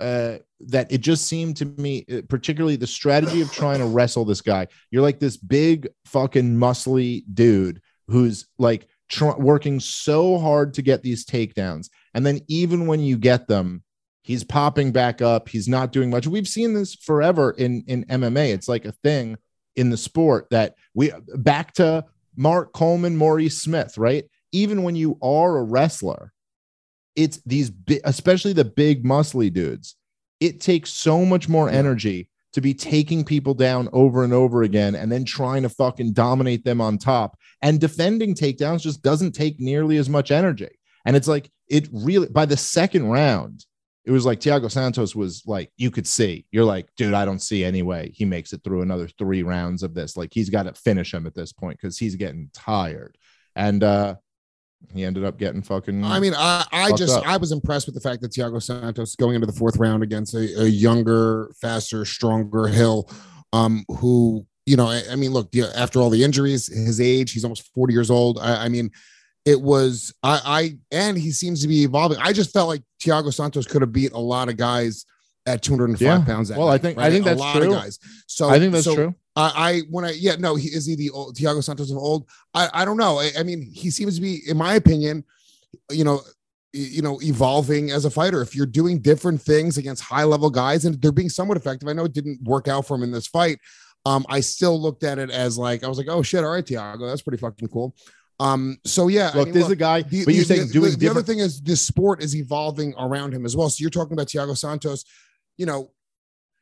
uh, that it just seemed to me, uh, particularly the strategy of trying to wrestle this guy. You're like this big fucking muscly dude who's like tr- working so hard to get these takedowns, and then even when you get them, he's popping back up. He's not doing much. We've seen this forever in in MMA. It's like a thing in the sport that we back to Mark Coleman, Maurice Smith, right? Even when you are a wrestler, it's these bi- especially the big muscly dudes. It takes so much more energy to be taking people down over and over again and then trying to fucking dominate them on top. And defending takedowns just doesn't take nearly as much energy. And it's like it really by the second round, it was like Thiago Santos was like, you could see, you're like, dude, I don't see any way he makes it through another three rounds of this. Like he's got to finish him at this point because he's getting tired. And uh he ended up getting fucking I mean, I, I just up. I was impressed with the fact that Thiago Santos going into the fourth round against a, a younger, faster, stronger Hill, um, who you know, I, I mean, look, after all the injuries, his age, he's almost forty years old. I, I mean, it was I, I and he seems to be evolving. I just felt like Thiago Santos could have beat a lot of guys at 205 Yeah. pounds. Well, I night, think- I right? think a that's lot true. of guys. So I think that's so true. I, I when I yeah no he is he the old Thiago Santos of old I I don't know I, I mean he seems to be in my opinion you know you know evolving as a fighter if you're doing different things against high level guys and they're being somewhat effective I know it didn't work out for him in this fight um I still looked at it as like I was like oh shit all right Thiago that's pretty fucking cool um so yeah I mean, there's look, a guy, the, but you're the- saying the- doing the, other thing is this sport is evolving around him as well. So you're talking about Thiago Santos, you know,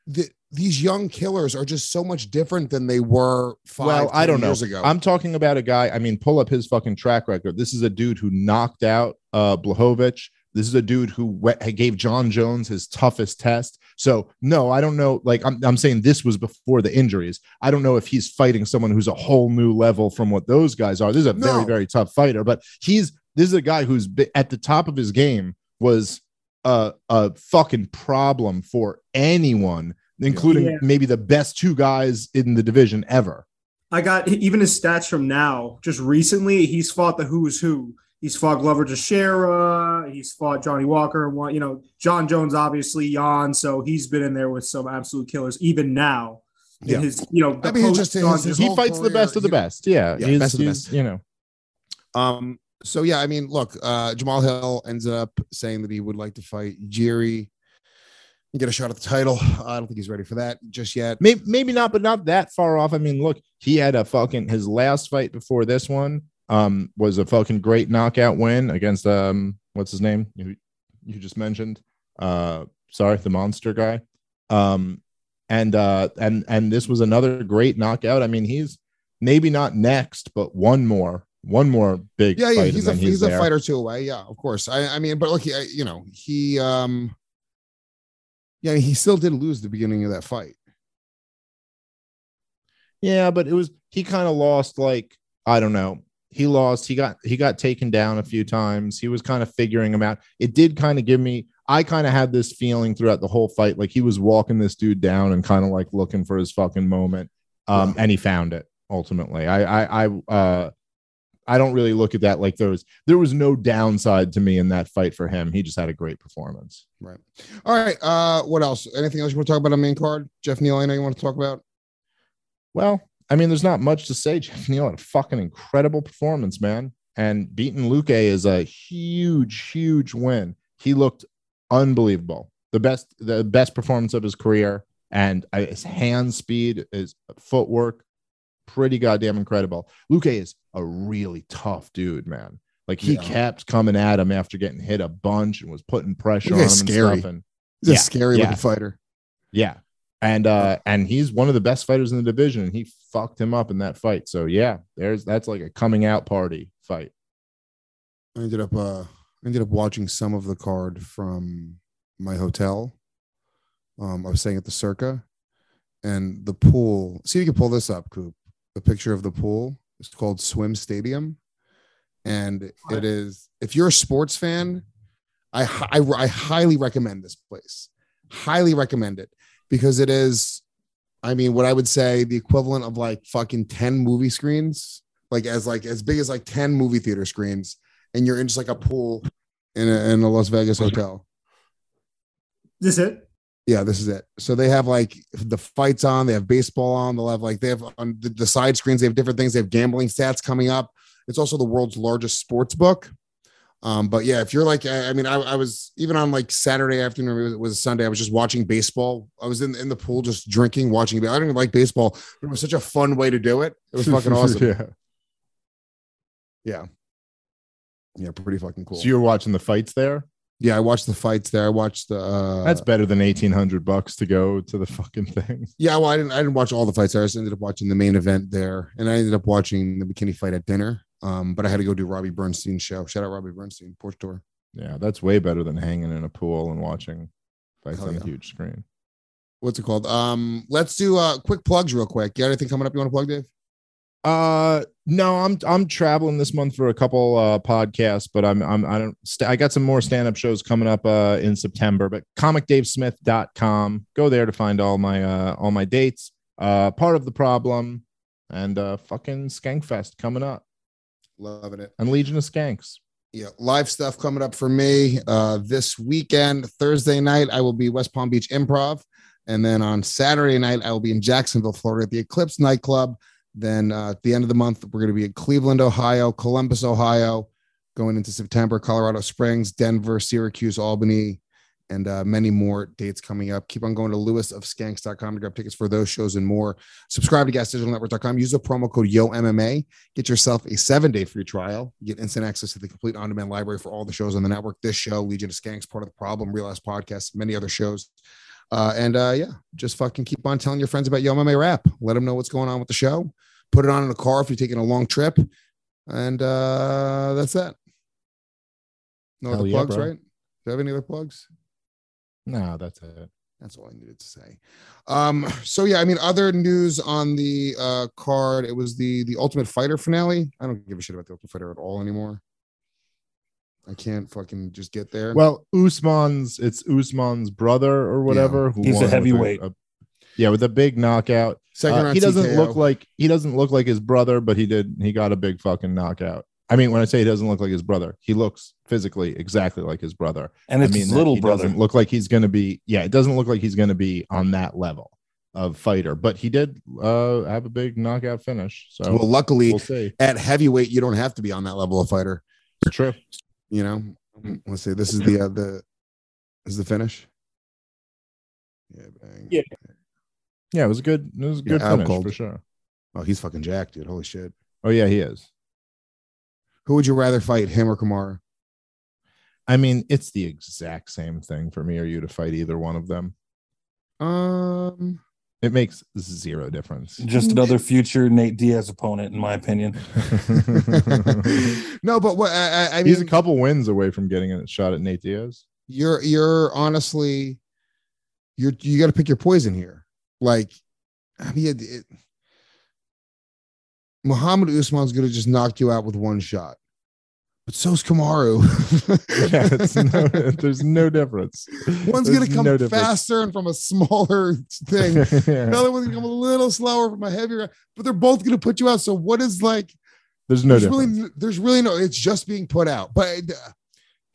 the, these young killers are just so much different than they were five, well, I don't know. ago. I'm talking about a guy. I mean, pull up his fucking track record. This is a dude who knocked out uh Blachowicz. This is a dude who gave Jon Jones his toughest test. So no, I don't know. Like I'm, I'm saying this was before the injuries. I don't know if he's fighting someone who's a whole new level from what those guys are. This is a very, No. very tough fighter, but he's this is a guy who's be- at the top of his game was a, a fucking problem for anyone, including Yeah. maybe the best two guys in the division ever. I got even his stats from now. Just recently, he's fought the who's who. He's fought Glover Teixeira. He's fought Johnny Walker. One, you know, Jon Jones, obviously, Jan. So he's been in there with some absolute killers. Even now, Yeah. his, you know, the I mean, post just his- his he whole fights the best of the best. Yeah, Yeah, he's, best of the best. You know, Um, so yeah, I mean, look, uh, Jamahal Hill ends up saying that he would like to fight Jiri and get a shot at the title. I don't think he's ready for that just yet. maybe maybe not, but not that far off. I mean, look, he had a fucking his last fight before this one. Um, was a fucking great knockout win against um, what's his name? You you just mentioned. Uh, sorry, the monster guy. Um, and uh, and and this was another great knockout. I mean, he's maybe not next, but one more, one more big. Yeah, yeah, fight he's a then he's, a fighter two away. Yeah, of course. I I mean, but look, he, I- you know, he um, yeah, he still did lose the beginning of that fight. Yeah, but it was he kind of lost like I don't know. He lost. He got he got taken down a few times. He was kind of figuring him out. It did kind of give me. I kind of had this feeling throughout the whole fight, like he was walking this dude down and kind of like looking for his fucking moment. Um, and he found it ultimately. I I I uh I don't really look at that like there was there was no downside to me in that fight for him. He just had a great performance. Right. All right. Uh, what else? Anything else you want to talk about on main card? Geoff Neal, I know you want to talk about. Well, I mean, there's not much to say. [laughs] Geoff Neal had a fucking incredible performance, man. And beating Luque is a huge, huge win. He looked unbelievable. The best, the best performance of his career. And his hand speed, his footwork, pretty goddamn incredible. Luque is a really tough dude, man. Like he Yeah. kept coming at him after getting hit a bunch and was putting pressure on him is and scary. stuff. And He's a scary yeah. looking fighter. yeah. And uh and he's one of the best fighters in the division and he fucked him up in that fight. So yeah, there's that's like a coming out party fight. I ended up uh, I ended up watching some of the card from my hotel. Um, I was staying at the Circa, and the pool. See, if you can pull this up, Coop. The picture of the pool it's called Swim Stadium, and it is. If you're a sports fan, I I, I highly recommend this place. Highly recommend it because it is. I mean, what I would say the equivalent of like fucking ten movie screens, like as like as big as like ten movie theater screens and you're in just like a pool in a, in a Las Vegas hotel. This it? Yeah, this is it. So they have like the fights on, they have baseball on, they'll have like they have on the, the side screens, they have different things, they have gambling stats coming up. It's also the world's largest sports book. Um, but yeah, if you're like, I, I mean, I, I was even on like Saturday afternoon, it was, it was Sunday, I was just watching baseball. I was in, in the pool just drinking, watching. I don't even like baseball, but it was such a fun way to do it. It was [laughs] fucking awesome. yeah. yeah. Yeah, pretty fucking cool. So you're watching the fights there? Yeah, I watched the fights there. I watched the. Uh, That's better than eighteen hundred bucks to go to the fucking thing. yeah. Well, I didn't. I didn't watch all the fights there. I just ended up watching the main event there, and I ended up watching the McKinney fight at dinner. Um, but I had to go do Robbie Bernstein's show. Shout out Robbie Bernstein, Porch Tour. Yeah, that's way better than hanging in a pool and watching fights Hell on yeah. a huge screen. What's it called? Um, let's do uh quick plugs real quick. You got anything coming up you want to plug, Dave? Uh no, I'm I'm traveling this month for a couple uh podcasts, but I'm I'm I don't st- I got some more stand-up shows coming up uh in September, but comicdavesmith.com. Go there to find all my uh all my dates. Uh part of the problem and uh fucking Skankfest coming up Loving it. and Legion of Skanks. Yeah, live stuff coming up for me uh this weekend. Thursday night, I will be West Palm Beach Improv, and then on Saturday night, I will be in Jacksonville, Florida, at the Eclipse nightclub. Then uh, at the end of the month, we're going to be in Cleveland, Ohio, Columbus, Ohio, going into September, Colorado Springs, Denver, Syracuse, Albany, and uh, many more dates coming up. Keep on going to luisofskanks.com to grab tickets for those shows and more. Subscribe to gasdigitalnetwork.com. Use the promo code YOMMA. Get yourself a seven day free trial. You get instant access to the complete on demand library for all the shows on the network. This show, Legion of Skanks, part of the problem, Real Ass Podcast, many other shows. Uh, and uh, yeah, just fucking keep on telling your friends about Yo MMA Wrap. Let them know what's going on with the show. Put it on in the car if you're taking a long trip. And uh, that's that. No Hell other yeah, plugs, bro. right? Do you have any other plugs? No, that's it. That's all I needed to say. Um, so yeah, I mean, other news on the uh card, it was the the Ultimate Fighter finale. I don't give a shit about the Ultimate Fighter at all anymore. I can't fucking just get there. Well, Usman's it's Usman's brother or whatever. who He's a won with heavyweight. a- yeah, with a big knockout. second Uh, round he doesn't TKO. look like he doesn't look like his brother, but he did he got a big fucking knockout. I mean, when I say he doesn't look like his brother, he looks physically exactly like his brother. And it's I mean, his little he brother. doesn't look like he's going to be. Yeah, it doesn't look like he's going to be on that level of fighter, but he did uh have a big knockout finish. So well, luckily we'll see. at heavyweight, you don't have to be on that level of fighter. True. You know, let's see. This is the uh, the is the finish. Yeah, bang. Yeah. Yeah, it was a good. It was a Yeah, good out finish for sure. Oh, he's fucking jacked, dude. Holy shit. Oh yeah, he is. Who would you rather fight, him or Kamaru? I mean, it's the exact same thing for me or you to fight either one of them. Um, It makes zero difference. [laughs] Just another future Nate Diaz opponent, in my opinion. [laughs] no, but what I, I- I mean, He's a couple wins away from getting a shot at Nate Diaz. you're you're honestly you're you got to pick your poison here. Like, I mean, it, it, Muhammad Usman's going to just knock you out with one shot, but so's Kamaru. [laughs] Yeah, no, [laughs] there's no difference. One's going to come no difference. faster and from a smaller thing. [laughs] Yeah. Another one's going to come a little slower from a heavier, but they're both going to put you out. So what is like? There's no there's difference. really, there's really no. It's just being put out. But uh,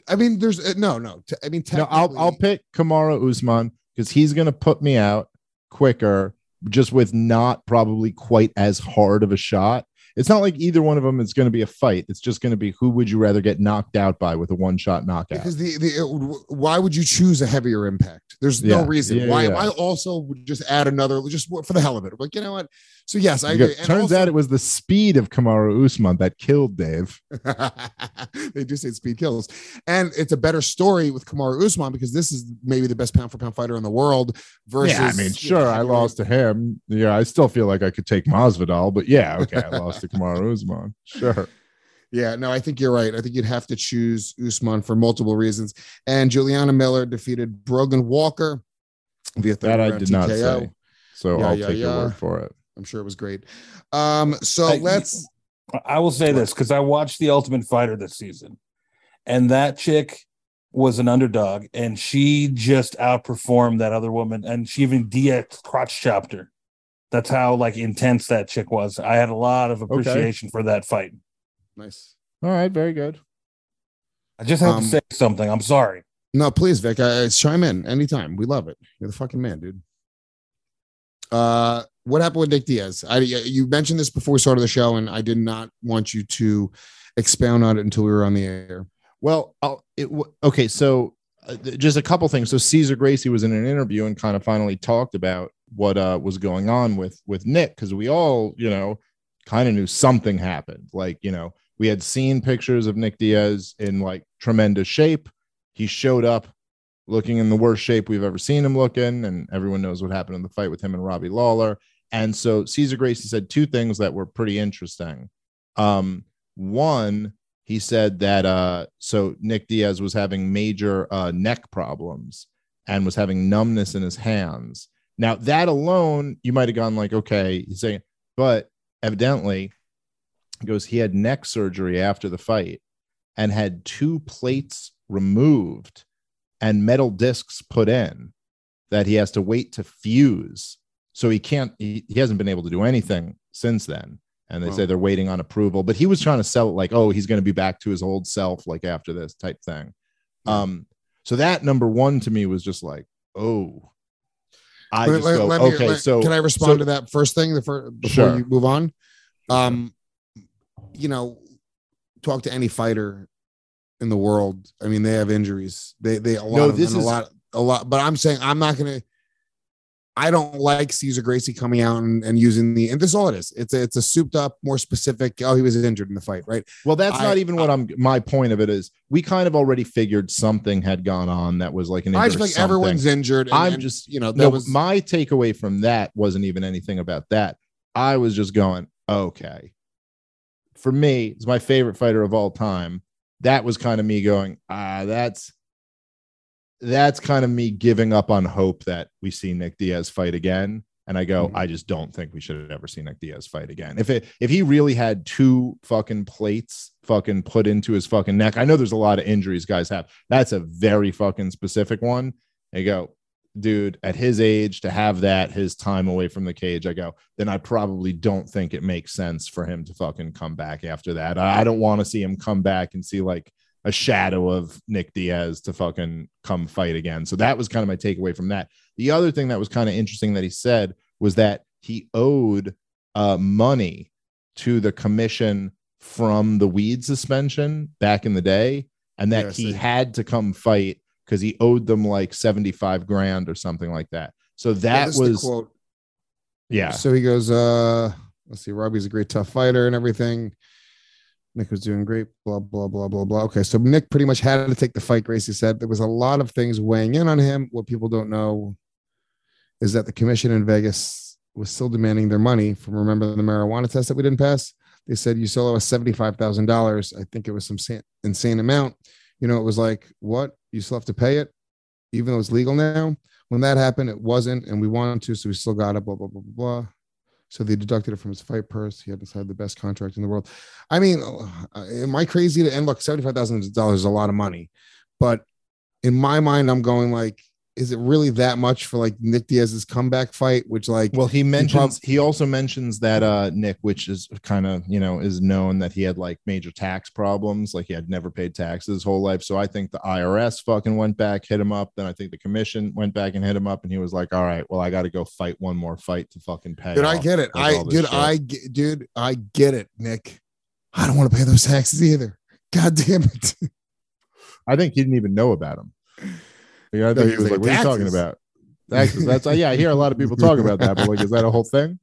I mean, there's uh, no, no. T- I mean, No, I'll I'll pick Kamaru Usman because he's gonna put me out quicker, just with not probably quite as hard of a shot. It's not like either one of them is going to be a fight. It's just going to be who would you rather get knocked out by with a one shot knockout? because the, the why would you choose a heavier impact there's Yeah. no reason Yeah, why yeah. why also would just add another just for the hell of it like you know what so yes i You got- agree. Turns also- out it was the speed of Kamaru Usman that killed Dave. [laughs] they do say speed kills and it's a better story with Kamaru Usman because this is maybe the best pound for pound fighter in the world versus yeah, I mean, you know, sure, I lost to him. Yeah, I still feel like I could take Masvidal, but yeah, okay, I lost to [laughs] Kamaru Usman. Sure. Yeah, no, I think you're right. I think you'd have to choose Usman for multiple reasons. And Juliana Miller defeated Brogan Walker via third That I round did not say. So Yeah, I'll yeah, take your word for it. I'm sure it was great. Um, so Hey, let's I will say this because I watched The Ultimate Fighter this season, and that chick was an underdog, and she just outperformed that other woman, and she even DX crotch chopped her. That's how like intense that chick was. I had a lot of appreciation for that fight. nice. All right, very good. I just have Um, to say something. I'm sorry. No, please, Vic. Uh, chime in anytime. We love it. You're the fucking man, dude. Uh, what happened with Nick Diaz? I you mentioned this before we started the show, and I did not want you to expound on it until we were on the air. Well, it, okay. So uh, just a couple things. So Cesar Gracie was in an interview and kind of finally talked about what uh, was going on with with Nick because we all, you know, kind of knew something happened. Like, you know, we had seen pictures of Nick Diaz in like tremendous shape. He showed up looking in the worst shape we've ever seen him looking, and everyone knows what happened in the fight with him and Robbie Lawler. And so Cesar Gracie said two things that were pretty interesting. Um, one, he said that uh so Nick Diaz was having major uh neck problems and was having numbness in his hands. Now that alone, you might have gone like, okay, he's saying, but evidently goes, he had neck surgery after the fight and had two plates removed and metal discs put in that he has to wait to fuse. So he can't, he, he hasn't been able to do anything since then. And they Wow. say they're waiting on approval, but he was trying to sell it like, oh, he's going to be back to his old self, like after this type thing. Yeah. Um, so that number one to me was just like, oh, I Let- go, let okay, so can I respond so- to that first thing the first, before Sure. you move on? Um, you know, talk to any fighter in the world. I mean, they have injuries. They they a lot No, of this and a lot a lot. But I'm saying I'm not gonna. I don't like Cesar Gracie coming out and, and using the and this is all it is. It's a, it's a souped up, more specific. Oh, he was injured in the fight, right? Well, that's I- not even what I'm. My point of it is, we kind of already figured something had gone on that was like an. I just think something. everyone's injured. and- I'm and, just- you know that No, was my takeaway from that wasn't even anything about that. I was just going, okay. For me, it's my favorite fighter of all time. That was kind of me going, ah, that's that's kind of me giving up on hope that we see Nick Diaz fight again. And I go, Mhm. I just don't think we should ever see Nick Diaz fight again. If it if he really had two fucking plates fucking put into his fucking neck, I know there's a lot of injuries guys have. That's a very fucking specific one. I go, dude, at his age to have that, his time away from the cage, I go, then I probably don't think it makes sense for him to fucking come back after that. I, I don't want to see him come back and see like a shadow of Nick Diaz to fucking come fight again. So that was kind of my takeaway from that. The other thing that was kind of interesting that he said was that he owed uh, money to the commission from the weed suspension back in the day, and that Yeah, he had to come fight because he owed them like 75 grand or something like that. So that the was, quote. yeah. So he goes, uh, let's see, Robbie's a great tough fighter and everything. Nick was doing great. Blah blah blah blah blah. Okay, so Nick pretty much had to take the fight. Gracie said there was a lot of things weighing in on him. What people don't know is that the commission in Vegas was still demanding their money from remember the marijuana test that we didn't pass. They said you still owe us seventy five thousand dollars. I think it was some insane amount. You know, it was like what you still have to pay it, even though it's legal now. When that happened, it wasn't, and we wanted to, so we still got it. Blah blah blah blah blah. So they deducted it from his fight purse. He had decided the best contract in the world. I mean, uh, am I crazy to? And look, seventy five thousand dollars is a lot of money, but in my mind, I'm going like, is it really that much for like Nick Diaz's comeback fight? Which like, Well, he mentions he also mentions that uh Nick, which is kind of you know is known that he had like major tax problems, like he had never paid taxes his whole life. So I think the IRS fucking went back, hit him up. Then I think the commission went back and hit him up, and he was like, "All right, well, I got to go fight one more fight to fucking pay." dude, I get it. I dude, shit." I get, dude, I get it, Nick. I don't want to pay those taxes either. God damn it. I think he didn't even know about him. Yeah, I think he was like, like, "What are you talking about?" Taxes. That's yeah. I hear a lot of people talk about that, but like, is that a whole thing?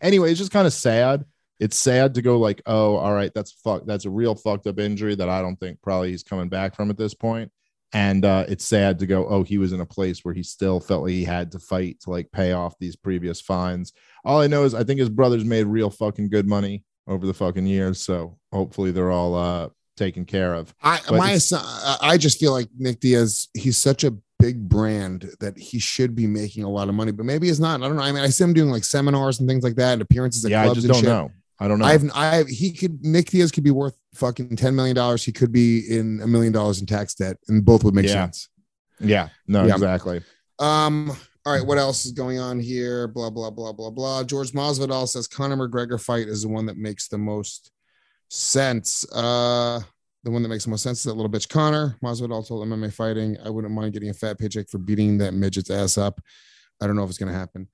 Anyway, it's just kind of sad. It's sad to go like, oh, all right, that's fuck. That's a real fucked up injury that I don't think probably he's coming back from at this point. And uh, it's sad to go, oh, he was in a place where he still felt like he had to fight to like pay off these previous fines. All I know is I think his brothers made real fucking good money over the fucking years. So hopefully they're all uh taken care of. I But my I just feel like Nick Diaz, he's such a big brand that he should be making a lot of money, but maybe he's not. I don't know. I mean, I see him doing like seminars and things like that and appearances at yeah, I clubs just and don't shit. know. I don't know. I've I he could Nick Diaz could be worth fucking ten million dollars. He could be in a million dollars in tax debt, and both would make Yeah. sense. yeah, no, Yeah. exactly. Um. All right. What else is going on here? Blah blah blah blah blah. George Masvidal says Conor McGregor fight is the one that makes the most sense. Uh, the one that makes the most sense is that little bitch Conor. Masvidal told MMA Fighting, "I wouldn't mind getting a fat paycheck for beating that midget's ass up." I don't know if it's gonna happen.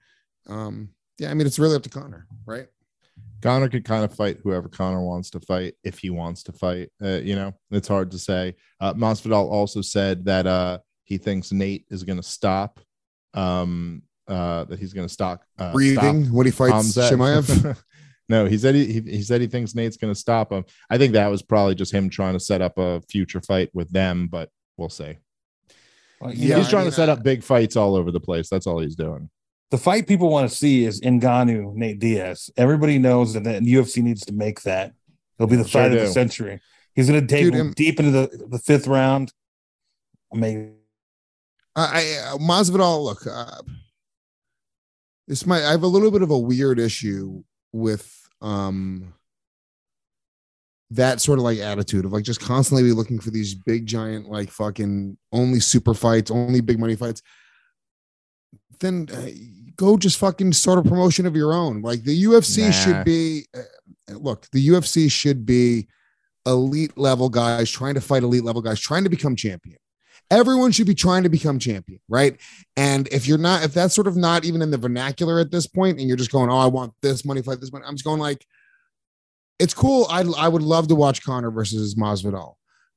Um. Yeah. I mean, it's really up to Conor, right? Conor could kind of fight whoever Conor wants to fight if he wants to fight. Uh, you know, it's hard to say. Uh, Masvidal also said that uh, he thinks Nate is going to stop. Um, uh, that he's going to stop uh, Breathing stop when he fights. Chimaev. [laughs] no, he said he, he he said he thinks Nate's going to stop him. I think that was probably just him trying to set up a future fight with them, but we'll see. Well, Yeah, he's trying I to set uh, up big fights all over the place. That's all he's doing. the fight people want to see is Ngannou, Nate Diaz. Everybody knows that the UFC needs to make that. It'll be the Sure fight of the century. He's going to take Dude, him deep into the, the fifth round. Amazing. I, I Masvidal, look, uh, this might I have a little bit of a weird issue with um that sort of like attitude of like just constantly be looking for these big giant like fucking only super fights, only big money fights. Then uh, go just fucking start a promotion of your own. Like the UFC Nah. should be uh, look, the UFC should be elite level guys trying to fight elite level guys trying to become champion everyone should be trying to become champion, right? And if you're not, if that's sort of not even in the vernacular at this point, and you're just going, "Oh, I want this money, fight this money," I'm just going like, it's cool. I I would love to watch Conor versus Masvidal,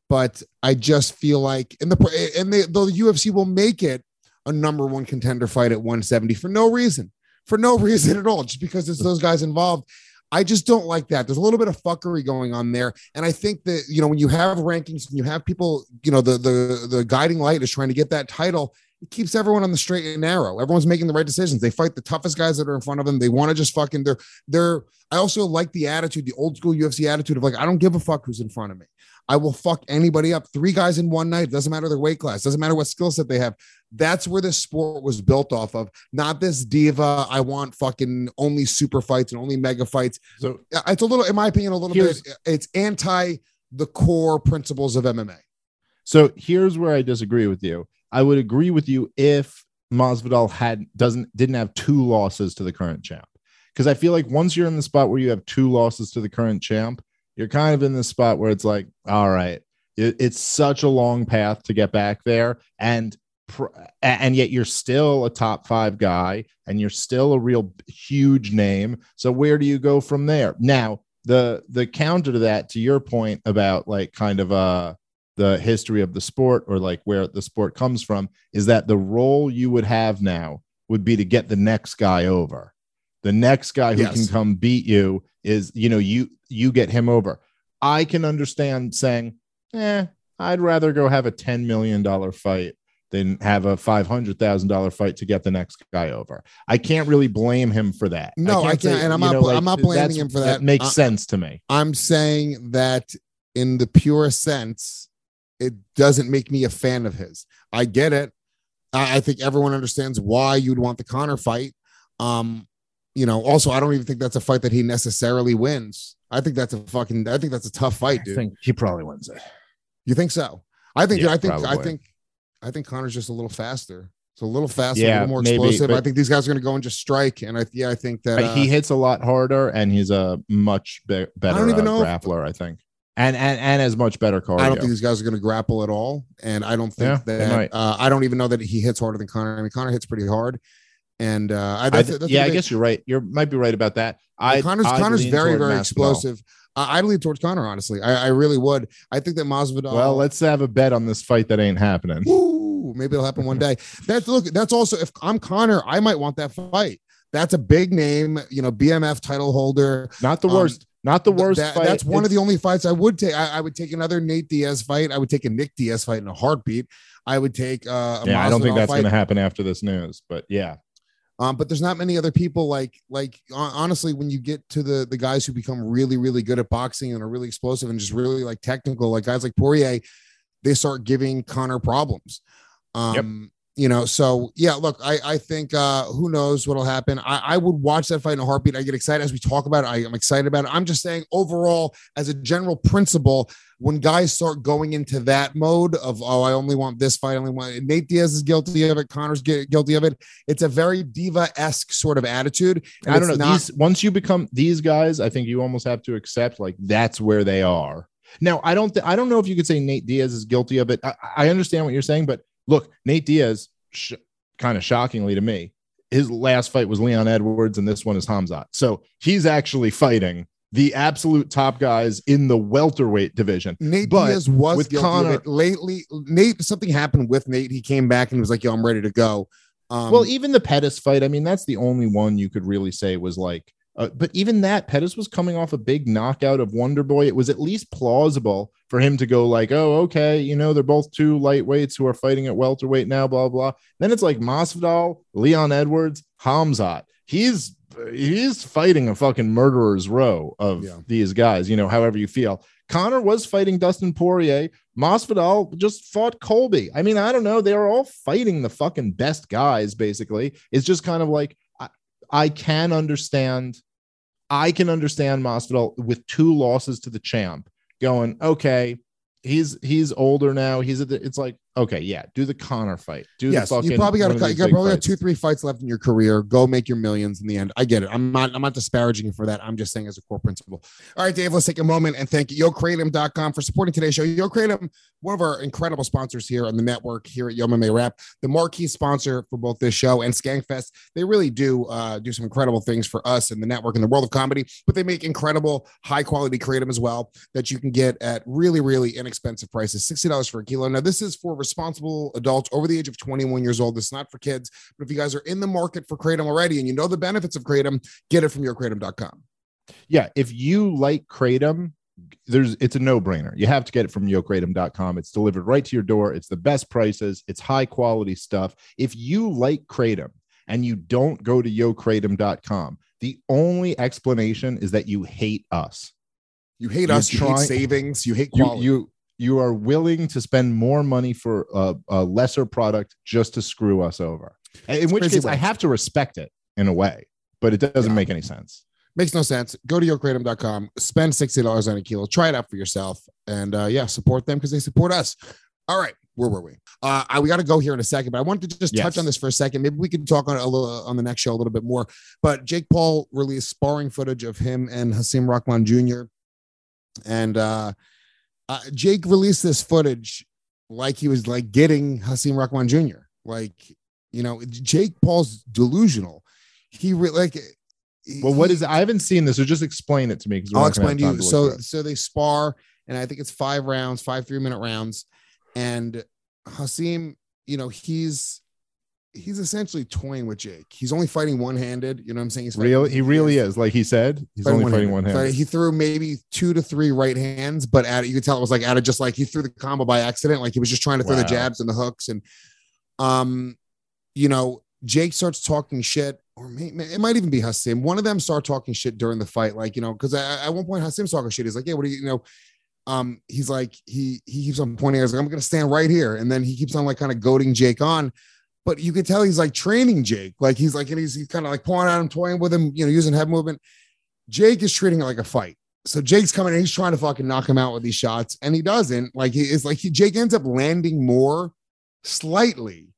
but I just feel like in the and the, the UFC will make it a number one contender fight at 170 for no reason, for no [laughs] reason at all, just because it's those guys involved. I just don't like that. There's a little bit of fuckery going on there, and I think that you know when you have rankings and you have people, you know, the the the guiding light is trying to get that title. It keeps everyone on the straight and narrow. Everyone's making the right decisions. They fight the toughest guys that are in front of them. They want to just fucking. They're they're. I also like the attitude, the old school UFC attitude of like I don't give a fuck who's in front of me. I will fuck anybody up. Three guys in one night. Doesn't matter their weight class. Doesn't matter what skill set they have. That's where this sport was built off of. Not this diva. I want fucking only super fights and only mega fights. So It's a little, in my opinion, a little bit. It's anti the core principles of MMA. So here's where I disagree with you. I would agree with you if Masvidal had doesn't didn't have two losses to the current champ. Because I feel like once you're in the spot where you have two losses to the current champ, you're kind of in the spot where it's like, all right, it- it's such a long path to get back there, and and yet you're still a top five guy, and you're still a real huge name. So where do you go from there? Now the the counter to that, to your point about like kind of uh the history of the sport or like where the sport comes from is that the role you would have now would be to get the next guy over the next guy who Yes. can come beat you is you know you you get him over I can understand saying, eh, I'd rather go have a $10 million fight than have a $500,000 fight to get the next guy over. I can't really blame him for that. No, I can't, say, and I'm not know, bl- I'm not blaming him for that. that. makes I- sense to me. I'm saying that in the pure sense, it doesn't make me a fan of his. I get it. I, I think everyone understands why you'd want the Conor fight. Um, you know, also, I don't even think that's a fight that he necessarily wins. I think that's a fucking. I think that's a tough fight, I dude. think he probably wins it. you think so? I think. Yeah, I think. I think. I think Conor's just a little faster. It's a little faster, a Yeah, little more maybe, explosive. I think these guys are going to go and just strike. And I, yeah, I think that uh, he hits a lot harder and he's a much be- better even uh, know if- grappler, I think. And and and as much better cardio. I don't think these guys are going to grapple at all, and I don't think Yeah, that. Uh, I don't even know that he hits harder than Conor. I mean, Conor hits pretty hard, and uh, I, I that's, th- that's yeah, I guess you're right. You might be right about that. I Conor's I'd Conor's very very Masvidal. explosive. Uh, I'd lean towards Conor, honestly. I, I really would. I think that Masvidal. Well, let's have a bet on this fight that ain't happening. Ooh, maybe it'll happen one [laughs] day. That's look. That's also if I'm Conor, I might want that fight. That's a big name, you know, BMF title holder. Not the Um, worst. Not the worst That- fight. That's one of the only fights I would take. I, I would take another Nate Diaz fight. I would take a Nick Diaz fight in a heartbeat. I would take. Uh, a Yeah, I don't think that's going to happen after this news. But yeah, Um, but there's not many other people like like honestly, when you get to the the guys who become really really good at boxing and are really explosive and just really like technical, like guys like Poirier, they start giving Conor problems. Um, you know, so yeah, look, I I think uh who knows what'll happen. I, I would watch that fight in a heartbeat. I get excited as we talk about it. I am excited about it. I'm just saying overall, as a general principle, when guys start going into that mode of oh, I only want this fight, I only want Nate Diaz is guilty of it, Conor's gu- guilty of it. It's a very diva-esque sort of attitude. and I don't know. not- these once you become these guys, I think you almost have to accept like that's where they are. Now, I don't. Th- I don't know if you could say Nate Diaz is guilty of it. I, I understand what you're saying, but look, Nate Diaz, sh- kind of shockingly to me, his last fight was Leon Edwards, and this one is Khamzat. So he's actually fighting the absolute top guys in the welterweight division. Nate But Diaz was with Conor- lately. Nate, something happened with Nate. He came back and was like, "Yo, I'm ready to go." Um, well, even the Pettis fight, I mean, that's the only one you could really say was like, uh, but even that Pettis was coming off a big knockout of Wonder Boy. It was at least plausible for him to go like, oh, okay, you know, they're both two lightweights who are fighting at welterweight now, blah blah. Then it's like Masvidal, Leon Edwards, Khamzat. He's he's fighting a fucking murderer's row of Yeah. these guys. You know, however you feel. Conor was fighting Dustin Poirier. Masvidal just fought Colby. I mean, I don't know. They're all fighting the fucking best guys, basically. It's just kind of like I, I can understand. I can understand Masvidal with two losses to the champ going, okay, he's he's older now. He's at the, it's like, okay, yeah, do the Conor fight. Do yes, fucking you probably got to you got probably got two, three fights left in your career. Go make your millions in the end. I get it. I'm not I'm not disparaging you for that. I'm just saying as a core principle. All right, Dave, let's take a moment and thank YoKratom.com for supporting today's show. YoKratom, one of our incredible sponsors here on the network here at Yo MMA Wrap, the marquee sponsor for both this show and Skankfest. They really do uh, do some incredible things for us in the network in the world of comedy, but they make incredible high quality kratom as well that you can get at really, really inexpensive prices. $60 for a kilo. Now, this is for responsible adults over the age of 21 years old. This is not for kids. But if you guys are in the market for kratom already and you know the benefits of kratom, get it from YoKratom.com. yeah, if you like Kratom, there's it's a no-brainer. You have to get it from yokratom.com. It's delivered right to your door. It's the best prices, it's high quality stuff. If you like Kratom and you don't go to yokratom.com, the only explanation is that you hate us. You hate You're us, you hate savings, you hate quality. you you are willing to spend more money for a, a lesser product just to screw us over. In which case, I have to respect it in a way, but it doesn't Yeah. make any sense. Makes no sense. Go to YoKratom.com, spend $60 on a kilo, try it out for yourself, and uh, yeah, support them because they support us. All right, where were we? Uh, I, we got to go here in a second, but I wanted to just touch on this for a second. Maybe we could talk on a little on the next show a little bit more. But Jake Paul released sparring footage of him and Hasim Rahman Jr. And uh, uh, Jake released this footage like he was like getting Hasim Rahman Jr. Like you know, Jake Paul's delusional. He re- like. Well, what he- is? I haven't seen this, so just explain it to me. I'll not gonna have explain to you. look So, so they spar, and I think it's five rounds, five three minute rounds, and Hasim, you know, he's he's essentially toying with Jake. He's only fighting one handed. You know what I'm saying? He's fighting- Real, he really is. Like he said, he's only fighting one one-handed. hand. So He threw maybe two to three right hands, but at it, you could tell it was like out of just like he threw the combo by accident. Like he was just trying to throw the jabs and the hooks. And um, you know, Jake starts talking shit, or may, may- it might even be Hasim. One of them start talking shit during the fight, like you know, because at one point Hasim's talking shit. He's like, "Yeah, what do you, you know?" Um, he's like, he he keeps on pointing. Like, "I'm gonna stand right here," and then he keeps on like kind of goading Jake on. But you could tell he's like training Jake, like he's like, and he's, he's kind of like pulling at him, toying with him, you know, using head movement. Jake is treating it like a fight. So Jake's coming and he's trying to fucking knock him out with these shots, and he doesn't. Like he is like he Jake ends up landing more slightly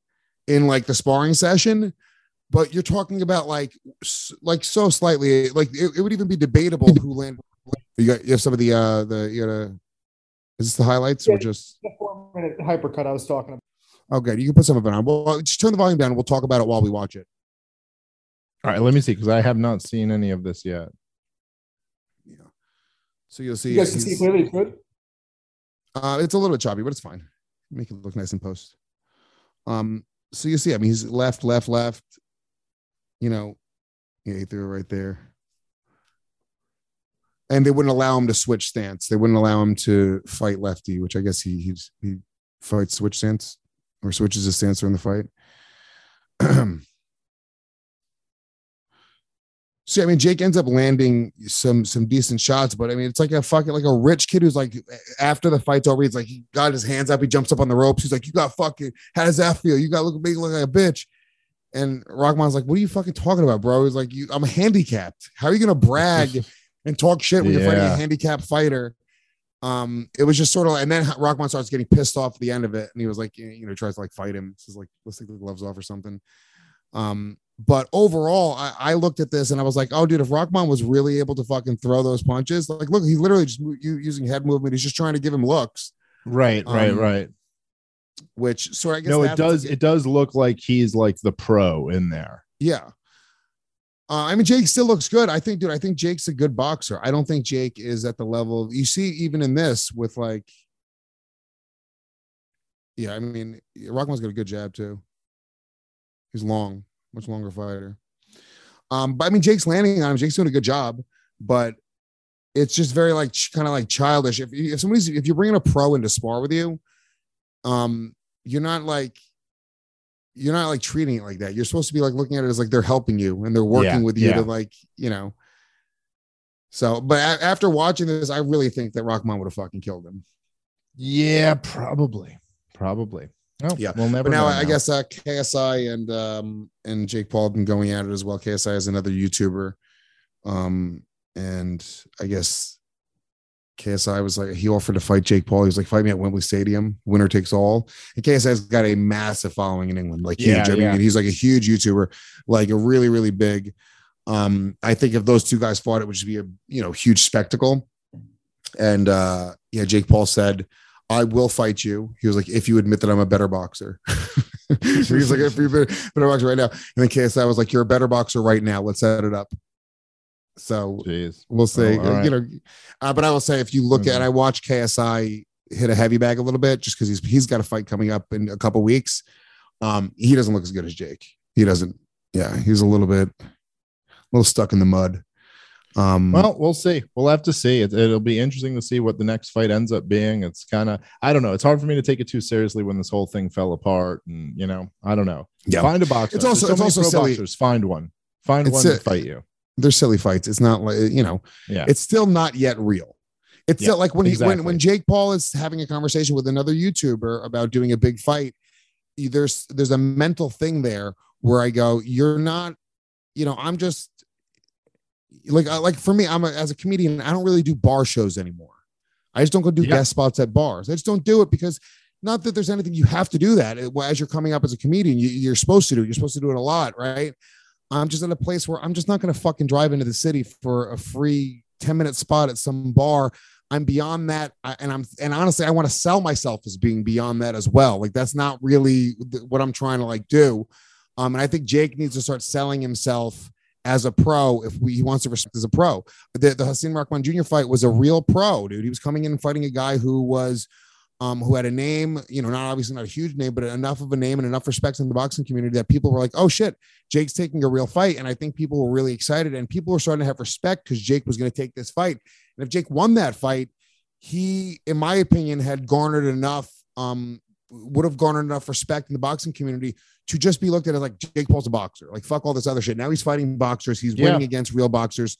in like the sparring session, but you're talking about like like so slightly, like it, it would even be debatable who landed. You got you have some of the uh the you a is this the highlights or just The four minute hypercut I was talking about. Oh good you can put some of it on. Well, just turn the volume down. and We'll talk about it while we watch it. All right, let me see because I have not seen any of this yet. Yeah. So you'll see. You guys can see clearly. It's good. Uh, it's a little bit choppy, but it's fine. Make it look nice in post. Um, so you see, I mean, he's left, left, left. You know, yeah, he threw it right there. And they wouldn't allow him to switch stance. They wouldn't allow him to fight lefty, which I guess he he's, he fights switch stance or switches his stance during the fight. [clears throat] See, I mean, Jake ends up landing some some decent shots, but I mean, it's like a fucking like a rich kid who's like, after the fight's over, he's like, he got his hands up, he jumps up on the ropes, he's like, "You got fucking, how does that feel? You got look big look like a bitch." And Rahman's like, "What are you fucking talking about, bro?" He's like, "You, I'm handicapped. How are you gonna brag [laughs] and talk shit when you're fighting a handicapped fighter?" Um, it was just sort of, like, and then Rahman starts getting pissed off at the end of it, and he was like, you know, tries to like fight him. Says like, "Let's take the gloves off" or something. Um, but overall, I, I looked at this and I was like, oh, dude, if Rahman was really able to fucking throw those punches, like, look, he's literally just mo- using head movement. He's just trying to give him looks, Right, right, Um, right. which, so I guess No, it does. It does look like he's like the pro in there. yeah. Uh, I mean, Jake still looks good. I think, dude, I think Jake's a good boxer. I don't think Jake is at the level you see, even in this with like, yeah, I mean, Rahman's got a good jab too. He's long, much longer fighter. Um, but I mean, Jake's landing on him. Jake's doing a good job, but it's just very like kind of like childish. If if somebody's if you're bringing a pro into spar with you, um, you're not like you're not like treating it like that. You're supposed to be like looking at it as like they're helping you and they're working Yeah, with you yeah. to like you know. So, but a- after watching this, I really think that Rahman would have fucking killed him. Yeah, probably, probably. Oh, Yeah, we'll never. But now I guess uh, KSI and um and Jake Paul have been going at it as well. KSI is another YouTuber, um, and I guess KSI was like he offered to fight Jake Paul. He was like, "Fight me at Wembley Stadium, winner takes all." And KSI's got a massive following in England, like Yeah, huge. I mean, yeah. he's like a huge YouTuber, like a really really big. Um, I think if those two guys fought, it would just be a you know huge spectacle. And uh yeah, Jake Paul said, I will fight you. He was like, if you admit that I'm a better boxer. [laughs] he's like, if you're a better, better boxer right now. And then KSI was like, you're a better boxer right now. Let's set it up. So Jeez. we'll see. Oh, uh, you know, uh, but I will say, if you look at, Mhm. I watched KSI hit a heavy bag a little bit just because he's he's got a fight coming up in a couple weeks. Um, he doesn't look as good as Jake. He doesn't. Yeah, he's a little bit, a little stuck in the mud. Um, Well, we'll see. We'll have to see. It, it'll be interesting to see what the next fight ends up being. It's kind of, I don't know. It's hard for me to take it too seriously when this whole thing fell apart. And, you know, I don't know. yeah, Find a boxer. It's also- There's it's so many also silly. boxers. Find one. Find It's one a- to fight you. They're silly fights. It's not like you know, Yeah. it's still not yet real. It's Yeah, still like when he when when Jake Paul is having a conversation with another YouTuber about doing a big fight. There's there's a mental thing there where I go, you're not, you know, I'm just like uh, like for me, I'm a, as a comedian, I don't really do bar shows anymore. I just don't go do Yeah. guest spots at bars. I just don't do it because not that there's anything you have to do that as you're coming up as a comedian. You, you're supposed to do. it. You're supposed to do it a lot, right? I'm just in a place where I'm just not going to fucking drive into the city for a free 10 minute spot at some bar. I'm beyond that. And I'm, and honestly, I want to sell myself as being beyond that as well. Like that's not really what I'm trying to like do. Um, and I think Jake needs to start selling himself as a pro if we, he wants to respect as a pro. The, the Hasim Rahman Jr. fight was a real pro, dude. He was coming in and fighting a guy who was, um, who had a name, you know, not obviously not a huge name, but enough of a name and enough respect in the boxing community that people were like, oh shit, Jake's taking a real fight. And I think people were really excited and people were starting to have respect because Jake was going to take this fight. And if Jake won that fight, he, in my opinion, had garnered enough, um, would have garnered enough respect in the boxing community to just be looked at as like Jake Paul's a boxer. Like fuck all this other shit. Now he's fighting boxers. He's Yeah. winning against real boxers.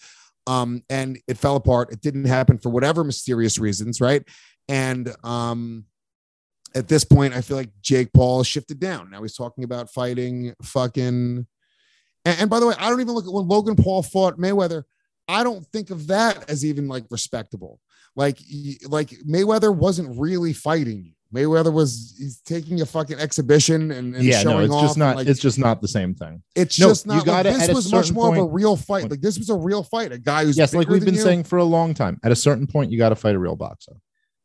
Um, and it fell apart. It didn't happen for whatever mysterious reasons, right? And um, at this point, I feel like Jake Paul shifted down. Now he's talking about fighting fucking. And, and by the way, I don't even look at when Logan Paul fought Mayweather. I don't think of that as even like respectable. Like, like Mayweather wasn't really fighting you. Mayweather was he's taking a fucking exhibition and, and yeah, no, it's off. just not. like, it's just not the same thing. it's no, just not. gotta- like, this was much more of a real fight. Like this was a real fight. A guy who's yes, like we've been you. saying for a long time. At a certain point, you got to fight a real boxer.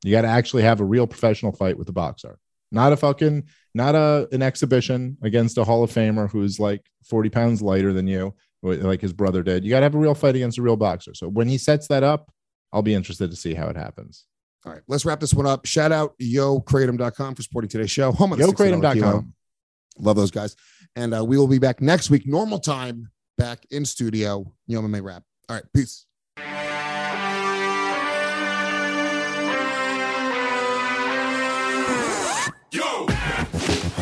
You got to actually have a real professional fight with a boxer, not a fucking, not a an exhibition against a Hall of Famer who's like forty pounds lighter than you, like his brother did. You got to have a real fight against a real boxer. So when he sets that up, I'll be interested to see how it happens. All right, let's wrap this one up. Shout out yokratom.com for supporting today's show. Home of the $60. YoKratom.com. Love those guys. And uh, we will be back next week, normal time, back in studio. Yo MMA Wrap. All right, peace.